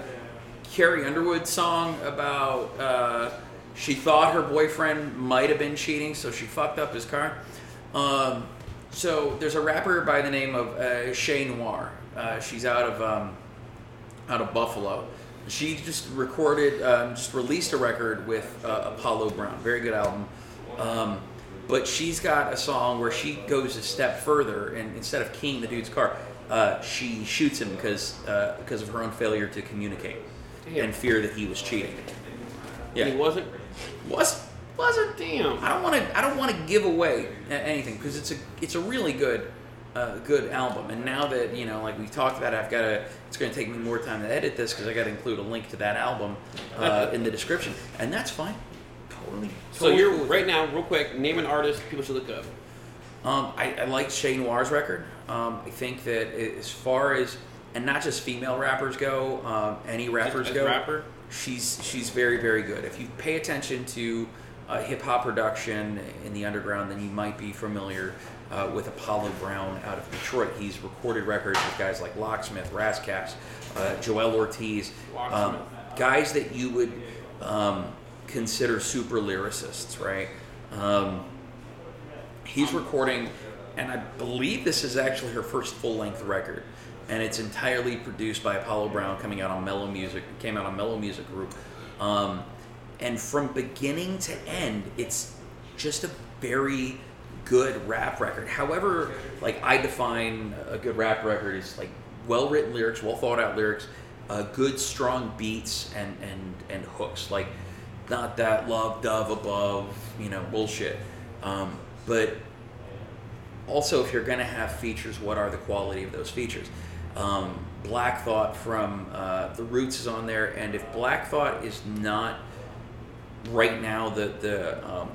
Carrie Underwood song about? Uh, she thought her boyfriend might have been cheating, so she fucked up his car. Um, so there's a rapper by the name of uh, Che Noir. Uh, she's out of um, out of Buffalo. She just recorded, um, just released a record with uh, Apollo Brown. Very good album. Um, but she's got a song where she goes a step further, and instead of keying the dude's car, uh, she shoots him because because of her own failure to communicate Damn. and fear that he was cheating. Yeah, he wasn't. was wasn't. Damn. I don't want to. I don't want to give away anything because it's a it's a really good uh, good album. And now that you know, like we talked about, I've got to. It's going to take me more time to edit this because I got to include a link to that album uh, in the description, and that's fine. Totally. So totally you're cool right now, real quick. Name an artist people should look up. Um, I, I like Che Noir's record. Um, I think that as far as and not just female rappers go, um, any rappers as go, rapper? she's she's very very good. If you pay attention to uh, hip hop production in the underground, then you might be familiar uh, with Apollo Brown out of Detroit. He's recorded records with guys like Locksmith, Ras Kass, uh, Joell Ortiz, um, guys that you would um, consider super lyricists, right? Um, he's recording, and I believe this is actually her first full length record, and it's entirely produced by Apollo Brown, coming out on Mellow Music. Came out on Mellow Music Group, um, and from beginning to end, it's just a very good rap record. However, like I define a good rap record is like well written lyrics, well thought out lyrics, uh, good strong beats and and and hooks. Like not that love dove above you know bullshit. Um, but also, if you're to have features, what are the quality of those features? Um, Black Thought from uh, The Roots is on there, and if Black Thought is not right now the the um,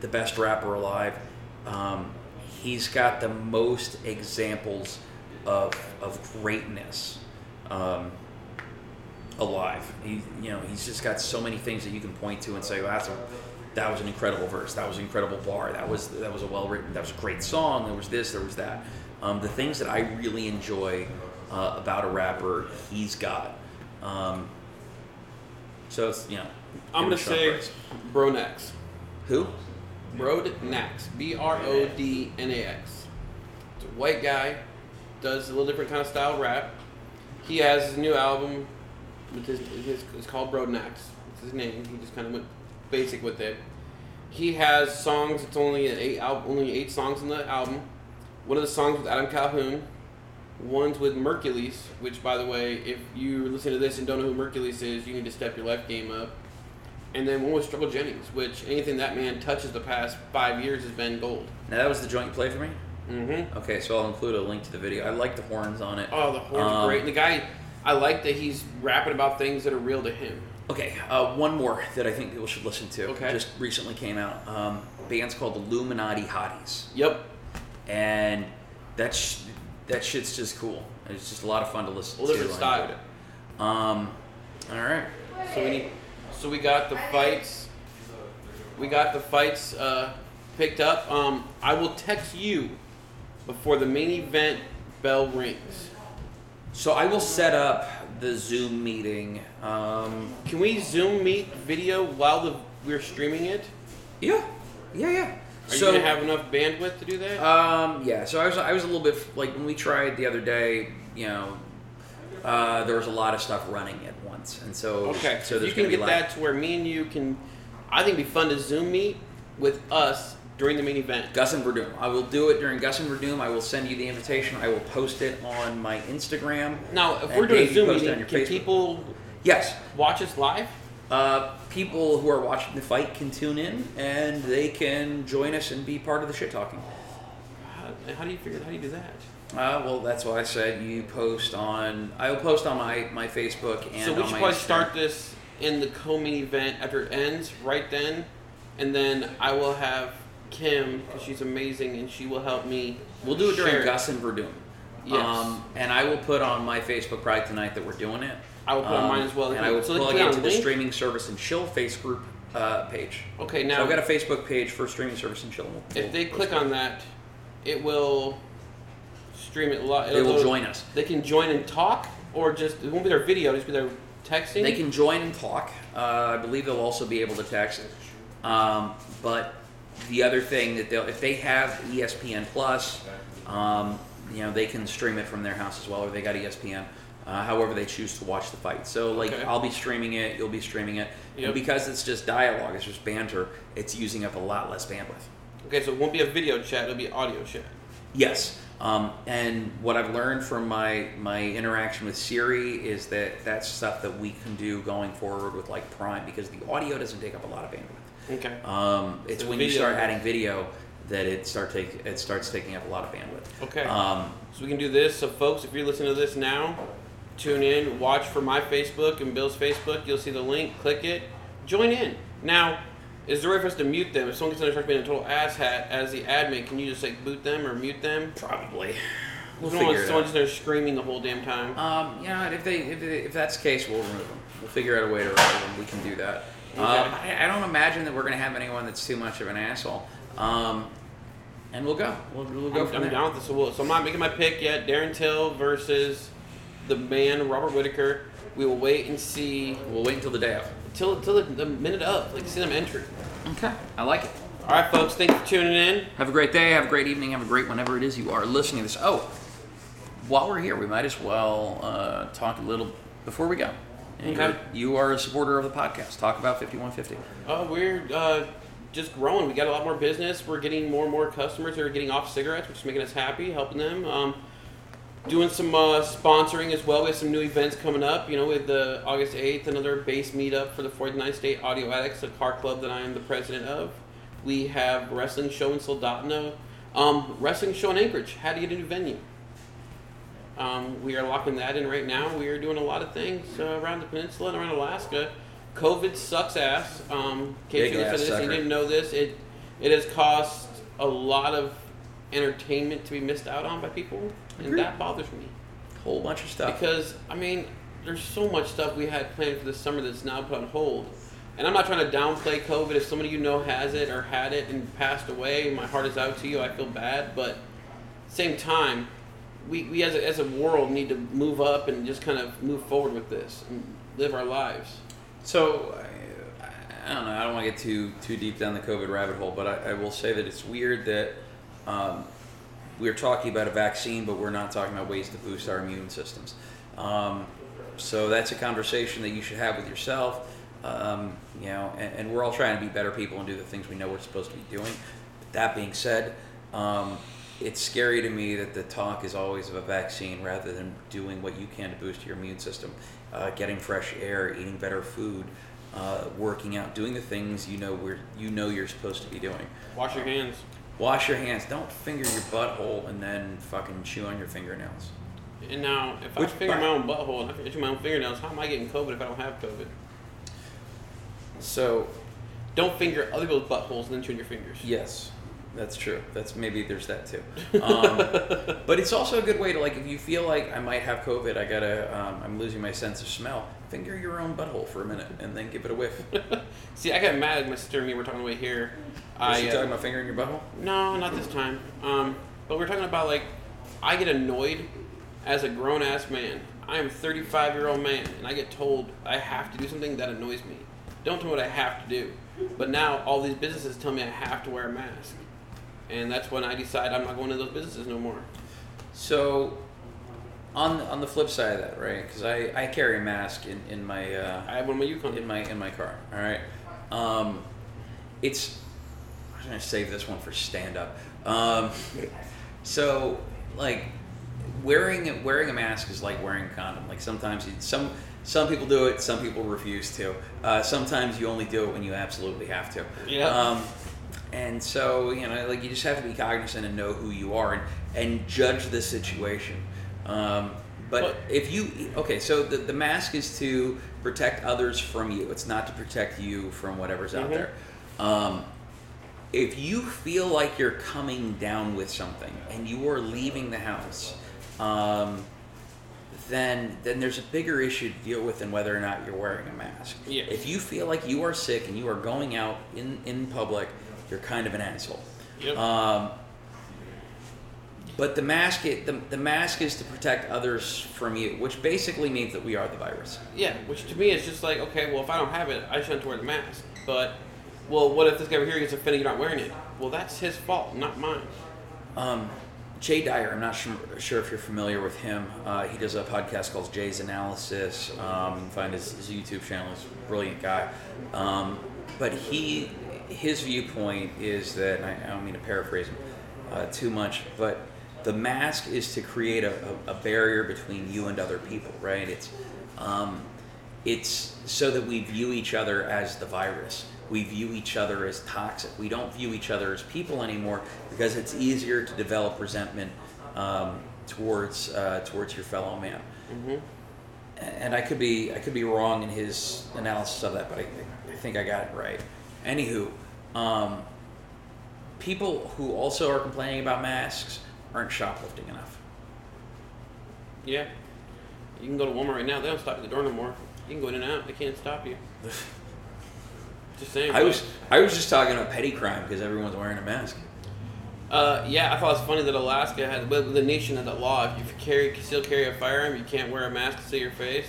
the best rapper alive, um, he's got the most examples of of greatness um, alive. He you know he's just got so many things that you can point to and say, well, that's a that was an incredible verse. That was an incredible bar. That was that was a well written. That was a great song. There was this. There was that. Um, the things that I really enjoy uh, about a rapper, he's got. Um, so it's you know. I'm gonna him a strong say. Bronax. who? Broadnax. B R O D N A X. It's a white guy, does a little different kind of style rap. He has his new album. With his, his, it's called Broadnax. It's his name. He just kind of went basic with it. He has songs. It's only an eight al- only eight songs in the album. One of the songs with Adam Calhoun. One's with Mercules, which, by the way, if you listen to this and don't know who Mercules is, you need to step your life game up. And then one was Struggle Jennings, which anything that man touches the past five years has been gold. Now that was the joint play for me. Mm-hmm. Okay, so I'll include a link to the video. I like the horns on it. Oh, the horns Um, are great. And the guy, I like that he's rapping about things that are real to him. Okay, uh, one more that I think people should listen to. Okay. Just recently came out. Um, band's called Illuminati Hotties, Yep. and that sh- that shit's just cool. It's just a lot of fun to listen little to. bit I style. Um, all right. So we need, so we got the fights. We got the fights uh, picked up. Um, I will text you before the main event bell rings. So I will set up the Zoom meeting. Um, Can we Zoom meet video while the we're streaming it? yeah, yeah, yeah. Are so you gonna have enough bandwidth to do that? Um, yeah, so I was I was a little bit like when we tried the other day, you know, uh, there was a lot of stuff running at once, and so okay, so you can get like, that to where me and you can. I think it'd be fun to Zoom meet with us during the main event. Gus and Werdum. I will do it during Gus and Werdum. I will send you the invitation. I will post it on my Instagram. Now, if we're doing Zoom meeting, on your can Facebook. people Yes, watch us live? uh, people who are watching the fight can tune in and they can join us and be part of the shit talking. How, how do you figure? How do you do that? Uh, well, that's why I said you post on. I will post on my, my Facebook and so we on should my probably Instagram. start this in the co-main event after it ends right then, and then I will have Kim because she's amazing and she will help me. We'll do it during share Gus and Werdum. Yes. Um, and I will put on my Facebook probably tonight that we're doing it. I will put on Um, mine as well. And I will So let's plug put on into the streaming service and chill face group uh, page. Okay, So now I've got a Facebook page for streaming service and chill. We'll- if we'll they click it. on that, it will stream it live. they will join us. They can join and talk, or just it won't be their video, it'll just be their texting. They can join and talk. Uh, I believe they'll also be able to text. Um, but the other thing that they'll, if they have ESPN Plus, um, you know, they can stream it from their house as well, or they got ESPN. Uh, however, they choose to watch the fight. So, like, Okay. I'll be streaming it, you'll be streaming it, Yep. and because it's just dialogue, it's just banter, it's using up a lot less bandwidth. Okay, so it won't be a video chat; it'll be audio chat. Yes. Um, and what I've learned from my, my interaction with Siri is that that's stuff that we can do going forward with like Prime because the audio doesn't take up a lot of bandwidth. Okay. Um, it's So when you start adding video that it start take it starts taking up a lot of bandwidth. Okay. Um, So we can do this. So, folks, if you're listening to this now, tune in, watch for my Facebook and Bill's Facebook. You'll see the link. Click it. Join in. Now, is there a way for us to mute them? If someone gets in there and starts being a total asshat as the admin, can you just like boot them or mute them? probably. We'll We don't want figure it someone out. just there screaming the whole damn time. Um, you know, if they if, they, if that's the case, we'll remove them. We'll figure out a way to remove them. We can do that. Um, Okay. I, I don't imagine that we're going to have anyone that's too much of an asshole. Um, and we'll go. We'll, we'll go I'm, I'm down with this. So, we'll, so I'm not making my pick yet. Darren Till versus the man Robert Whittaker. We will wait and see We'll wait until the day of. till till the, the minute up. Like see them enter. Okay. I like it. All right, folks. Thanks for tuning in. Have a great day. Have a great evening. Have a great whenever it is you are listening to this. Oh, while we're here, we might as well uh, talk a little before we go. Okay. You're- You are a supporter of the podcast. Talk about 5150. Uh, we're uh, just growing. We got a lot more business. We're getting more and more customers that are getting off cigarettes, which is making us happy, helping them. Um, doing some uh, sponsoring as well. We have some new events coming up. You know, with the August 8th, another base meetup for the 49th State Audio Addicts, a car club that I am the president of. We have wrestling show in Soldotna. Um, wrestling show in Anchorage. How to get a new venue. Um, we are locking that in right now. We are doing a lot of things uh, around the peninsula and around Alaska. COVID sucks ass. Um, in case Big you ass this you didn't know this, it it has cost a lot of entertainment to be missed out on by people, and Agreed. that bothers me Whole bunch of stuff. because I mean, there's so much stuff we had planned for this summer that's now put on hold. And I'm not trying to downplay COVID. If somebody you know has it or had it and passed away, my heart is out to you. I feel bad, but same time, we, we as a, as a world need to move up and just kind of move forward with this and live our lives. So I, I don't know. I don't want to get too too deep down the COVID rabbit hole, but I, I will say that it's weird that um, we're talking about a vaccine, but we're not talking about ways to boost our immune systems. Um, so that's a conversation that you should have with yourself. Um, you know, and, and we're all trying to be better people and do the things we know we're supposed to be doing. But That being said, um, it's scary to me that the talk is always of a vaccine rather than doing what you can to boost your immune system, uh, getting fresh air, eating better food, uh, working out, doing the things you know we're, you know you're supposed to be doing. Wash your hands. Wash your hands. Don't finger your butthole and then fucking chew on your fingernails. And now, if I finger my own butthole and I finger my own fingernails, how am I getting COVID if I don't have COVID? So Don't finger other people's buttholes and then chew on your fingers. Yes, that's true. That's maybe there's that too. Um, but it's also a good way to like if you feel like I might have COVID, I gotta, um, I'm losing my sense of smell. Finger your own butthole for a minute and then give it a whiff. See, I got mad at my sister and me. We're talking away here. Are I you uh, talking about fingering your butthole? No, not this time. Um, but we're talking about like, I get annoyed as a grown ass man. I am a 35 year old man, and I get told I have to do something that annoys me. Don't tell me what I have to do. But now all these businesses tell me I have to wear a mask, and that's when I decide I'm not going to those businesses no more. So, on on the flip side of that, right? Because I, I carry a mask in in my uh, I have one my Yukon. in my in my car. All right. Um, it's I'm gonna save this one for stand up. Um, so like wearing wearing a mask is like wearing a condom. Like sometimes you, some some people do it, some people refuse to. Uh, sometimes you only do it when you absolutely have to. Yeah. Um, and so you know, like you just have to be cognizant and know who you are and and judge the situation. Um, but if you okay, so the, the mask is to protect others from you. It's not to protect you from whatever's out Mhm. there. Um, if you feel like you're coming down with something and you are leaving the house, um, then then there's a bigger issue to deal with than whether or not you're wearing a mask. Yeah. If you feel like you are sick and you are going out in in public, you're kind of an asshole. Yep. Um, but the mask, it, the, the mask is to protect others from you, which basically means that we are the virus. Yeah, which to me is just like, okay, well, if I don't have it, I shouldn't wear the mask. But, well, what if this guy over here gets offended you're not wearing it? Well, that's his fault, not mine. Um, Jay Dyer, I'm not sure, sure if you're familiar with him. Uh, he does a podcast called Jay's Analysis. Um, you can find his, his YouTube channel. He's a brilliant guy. Um, but he, his viewpoint is that, and I, I don't mean to paraphrase him uh, too much, but the mask is to create a, a, a barrier between you and other people, right? It's, um, it's so that we view each other as the virus. We view each other as toxic. We don't view each other as people anymore because it's easier to develop resentment um, towards uh, towards your fellow man. hmm And I could be I could be wrong in his analysis of that, but I, I think I got it right. Anywho, um, people who also are complaining about masks aren't shoplifting enough. Yeah. You can go to Walmart right now. They don't stop at the door no more. You can go in and out. They can't stop you. Just saying. I was I was just talking about petty crime because everyone's wearing a mask. Uh, yeah, I thought it was funny that Alaska had, well, the nation had that law. If you carry, still carry a firearm, you can't wear a mask to see your face.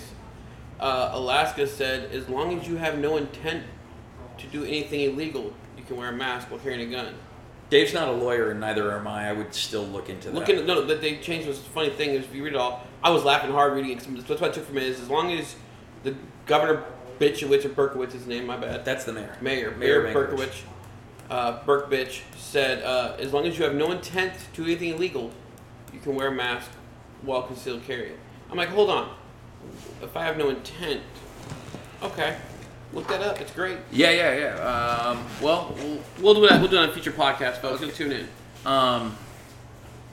Uh, Alaska said as long as you have no intent to do anything illegal, you can wear a mask while carrying a gun. Dave's not a lawyer, and neither am I. I would still look into that. Look at no, that they changed was the funny thing is if you read it all, I was laughing hard reading it. That's what I took from it is as long as the governor Bitchowitz or Berkowitz, his name, my bad. That's the mayor. Mayor, Mayor Mayor. Berkowitz, uh, Berkovich said, uh, as long as you have no intent to do anything illegal, you can wear a mask while concealed carrying. I'm like, hold on. If I have no intent, okay, look that up. It's great. Yeah, yeah, yeah. Um, well, we'll We'll do that. We'll do it on a future podcast, folks. You'll tune in. Um,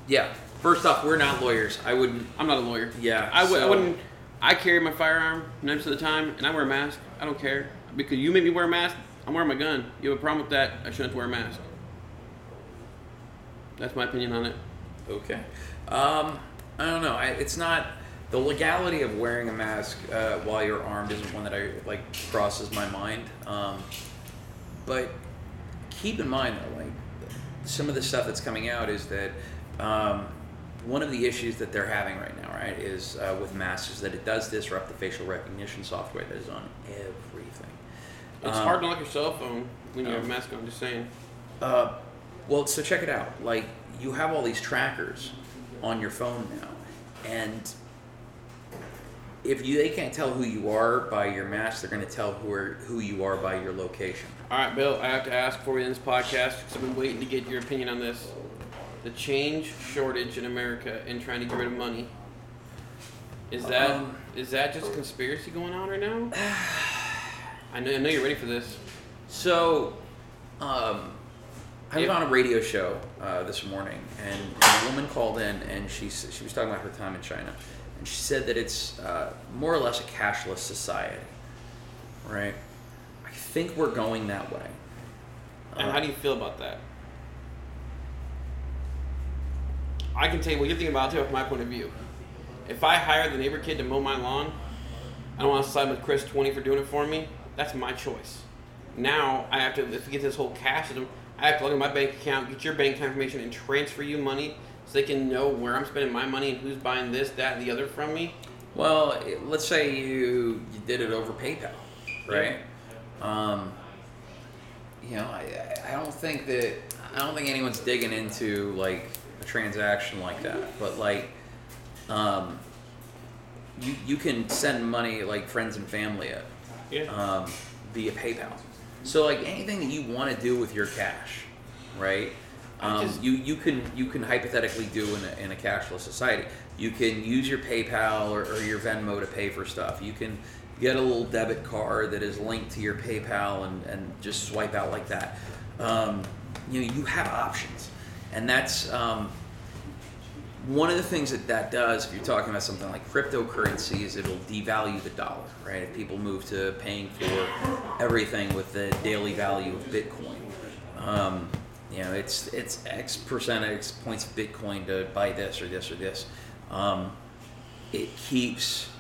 yeah. First off, we're not lawyers. I wouldn't. I'm not a lawyer. Yeah. I w- I so- wouldn't. I carry my firearm 90% of the time, and I wear a mask. I don't care because you made me wear a mask. I'm wearing my gun. You have a problem with that? I shouldn't have to wear a mask. That's my opinion on it. Okay. Um, I don't know. I, it's not the legality of wearing a mask uh, while you're armed isn't one that I like crosses my mind. Um, but keep in mind though, like some of the stuff that's coming out is that um, one of the issues that they're having right now, right, is uh, with masks is that it does disrupt the facial recognition software that is on everything. It's Um, hard to lock your cell phone when you have a mask on. Just saying. Uh, well, so check it out. Like you have all these trackers on your phone now, and if you they can't tell who you are by your mask, they're going to tell who are, who you are by your location. All right, Bill. I have to ask for you in this podcast because I've been waiting to get your opinion on this. The change shortage in America and trying to get rid of money. Is that is Um, that just conspiracy going on right now? I know, I know you're ready for this. So, um, I was on a radio show uh, this morning, and, and a woman called in, and she she was talking about her time in China, and she said that it's uh, more or less a cashless society, right? I think we're going that way. And how do you feel about that? I can tell you what you're thinking about too from my point of view. If I hire the neighbor kid to mow my lawn, I don't want to side with Chris twenty for doing it for me. That's my choice. Now I have to if we get this whole cash system, I have to look at my bank account, get your bank account information, and transfer you money so they can know where I'm spending my money and who's buying this, that, and the other from me. Well, let's say you you did it over PayPal, right? Um, you know, I I don't think that I don't think anyone's digging into like a transaction like that, but like, um, you you can send money like friends and family it Yeah. um, via PayPal. So like anything that you want to do with your cash, right? Um, just- you you can you can hypothetically do in a, in a cashless society. You can use your PayPal or, or your Venmo to pay for stuff. You can get a little debit card that is linked to your PayPal and, and just swipe out like that. Um, you know you have options, and that's um, one of the things that that does, if you're talking about something like cryptocurrency, is it'll devalue the dollar, right? If people move to paying for everything with the daily value of Bitcoin, um, you know, it's it's X percent X points of Bitcoin to buy this or this or this. Um, it keeps.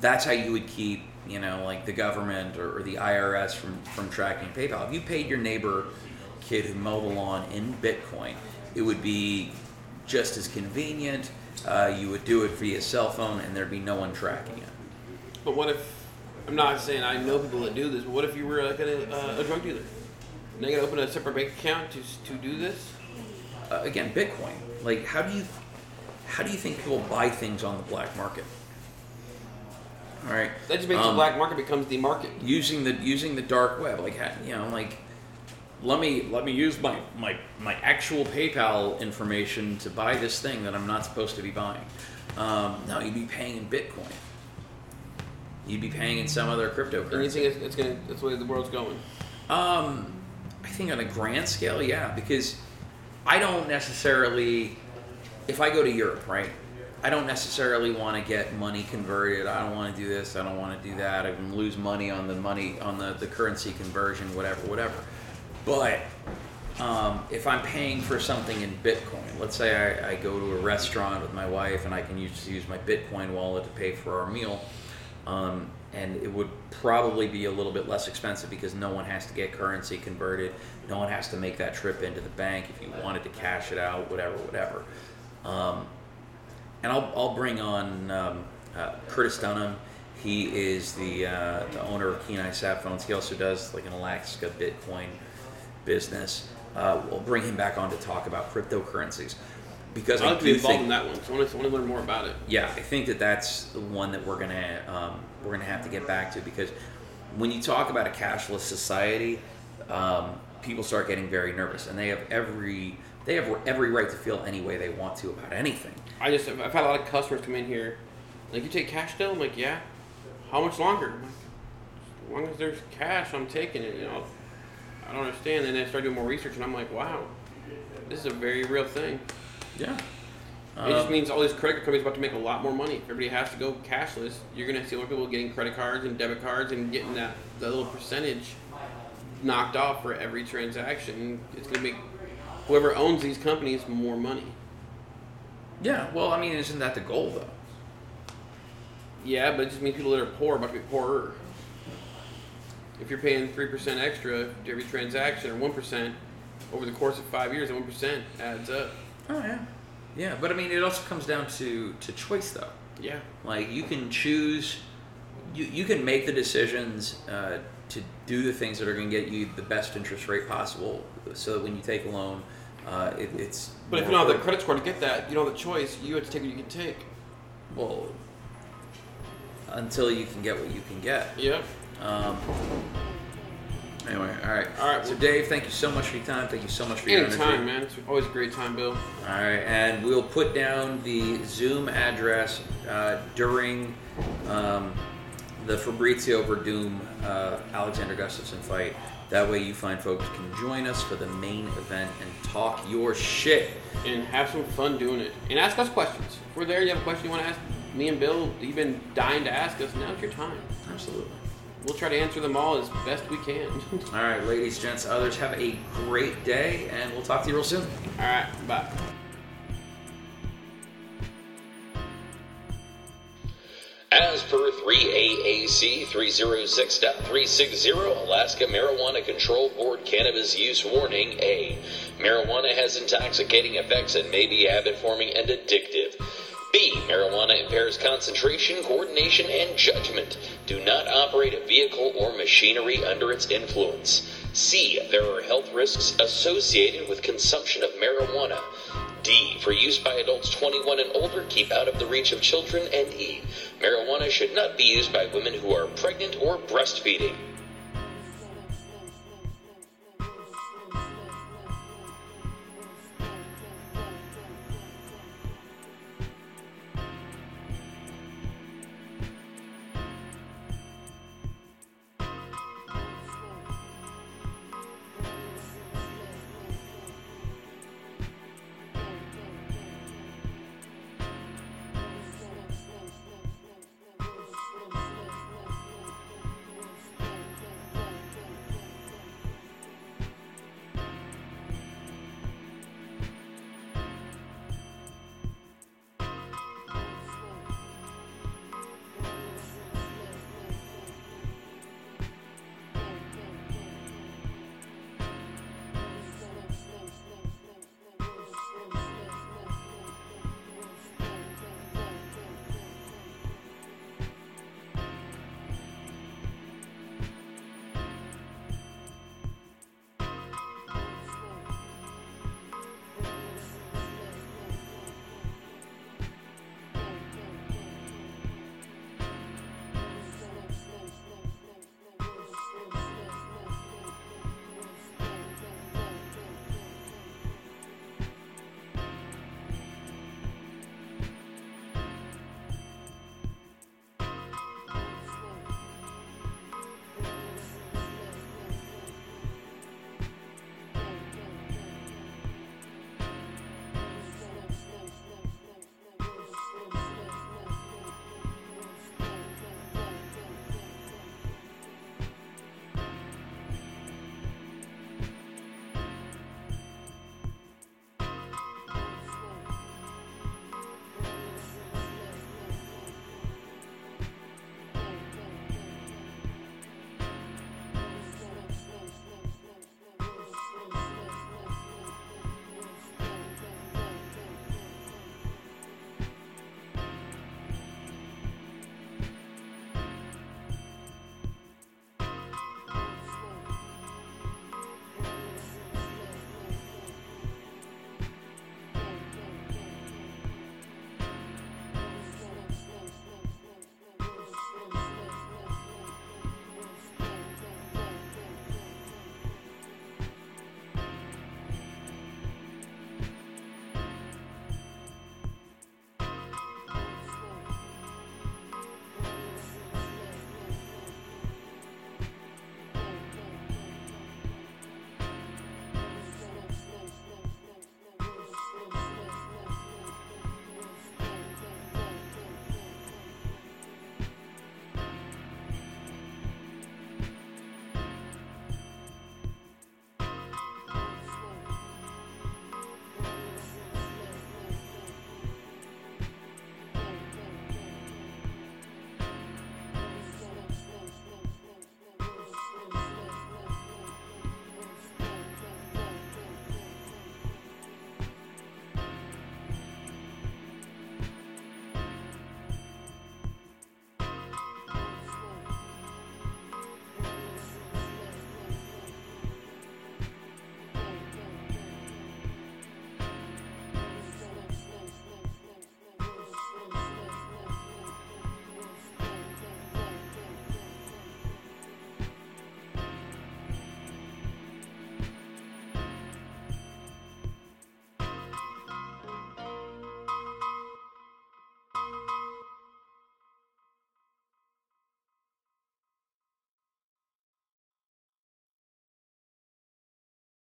That's how you would keep, you know, like the government or, or the IRS from from tracking PayPal. If you paid your neighbor kid who mowed the lawn in Bitcoin, it would be just as convenient. Uh, you would do it via cell phone, and there'd be no one tracking it. But what if I'm not saying I know people that do this, but what if you were like a, uh, a drug dealer? And they gotta open a separate bank account to to do this? Uh, again, Bitcoin. Like, how do you how do you think people buy things on the black market? All right, That just makes the Um, black market becomes the market. using the using the dark web like you know like let me let me use my my my actual PayPal information to buy this thing that I'm not supposed to be buying. Um, no, you'd be paying in Bitcoin. You'd be paying in some other And you think it's, it's gonna that's the way the world's going. Um, I think on a grand scale, yeah, because I don't necessarily, if I go to Europe, right, I don't necessarily want to get money converted. I don't want to do this. I don't want to do that. I can lose money on the money on the, the currency conversion, whatever, whatever. But um, if I'm paying for something in Bitcoin, let's say I, I go to a restaurant with my wife and I can use, use my Bitcoin wallet to pay for our meal, um, and it would probably be a little bit less expensive because no one has to get currency converted. No one has to make that trip into the bank if you wanted to cash it out, whatever, whatever. Um, and I'll, I'll bring on um, uh, Curtis Dunham. He is the, uh, the owner of Kenai Sap Phones. He also does like an Alaska Bitcoin business. Uh, we'll bring him back on to talk about cryptocurrencies because I'd I like to be involved think in that one. So I want to, I want to learn more about it. yeah, I think that that's the one that we're gonna um, we're gonna have to get back to because when you talk about a cashless society, um, people start getting very nervous, and they have every they have every right to feel any way they want to about anything. I just I've had a lot of customers come in here, like you take cash still. I'm like, yeah. How much longer? I'm like, as long as there's cash, I'm taking it. You know, I don't understand. Then I start doing more research, and I'm like, wow, this is a very real thing. Yeah, it just um, means all these credit card companies about to make a lot more money. If everybody has to go cashless, you're gonna see more people getting credit cards and debit cards and getting that, that little percentage knocked off for every transaction. It's gonna make whoever owns these companies more money. yeah. Well, I mean, isn't that the goal though? Yeah, but it just means people that are poor are about to be poorer. If you're paying three percent extra to every transaction or one percent over the course of five years, one percent adds up. Oh yeah, yeah. But I mean, it also comes down to to choice though. Yeah. Like you can choose, you, you can make the decisions uh, to do the things that are going to get you the best interest rate possible, so that when you take a loan, uh, it, it's. But if you don't have the credit score to get that, you don't have the choice. You have to take what you can take. well, until you can get what you can get. Yeah. Um, anyway, all right. All right, So Dave, thank you so much for your time. Thank you so much for your energy. Anytime, man. It's always a great time, Bill. All right, and we'll put down the Zoom address uh, during um, the Fabricio Werdum uh, Alexander Gustafsson fight. That way, you find folks can join us for the main event and talk your shit. and have some fun doing it. And ask us questions. If we're there, you have a question you want to ask me and Bill, you've been dying to ask us, now's your time. Absolutely. We'll try to answer them all as best we can. All right, ladies, gents, others, have a great day, and we'll talk to you real soon. all right, bye. As per 3AAC 306.360, Alaska Marijuana Control Board Cannabis Use Warning A. Marijuana has intoxicating effects and may be habit forming and addictive. B. Marijuana impairs concentration, coordination, and judgment. Do not operate a vehicle or machinery under its influence. C. There are health risks associated with consumption of marijuana. D. For use by adults 21 and older, keep out of the reach of children. And E. Marijuana should not be used by women who are pregnant or breastfeeding.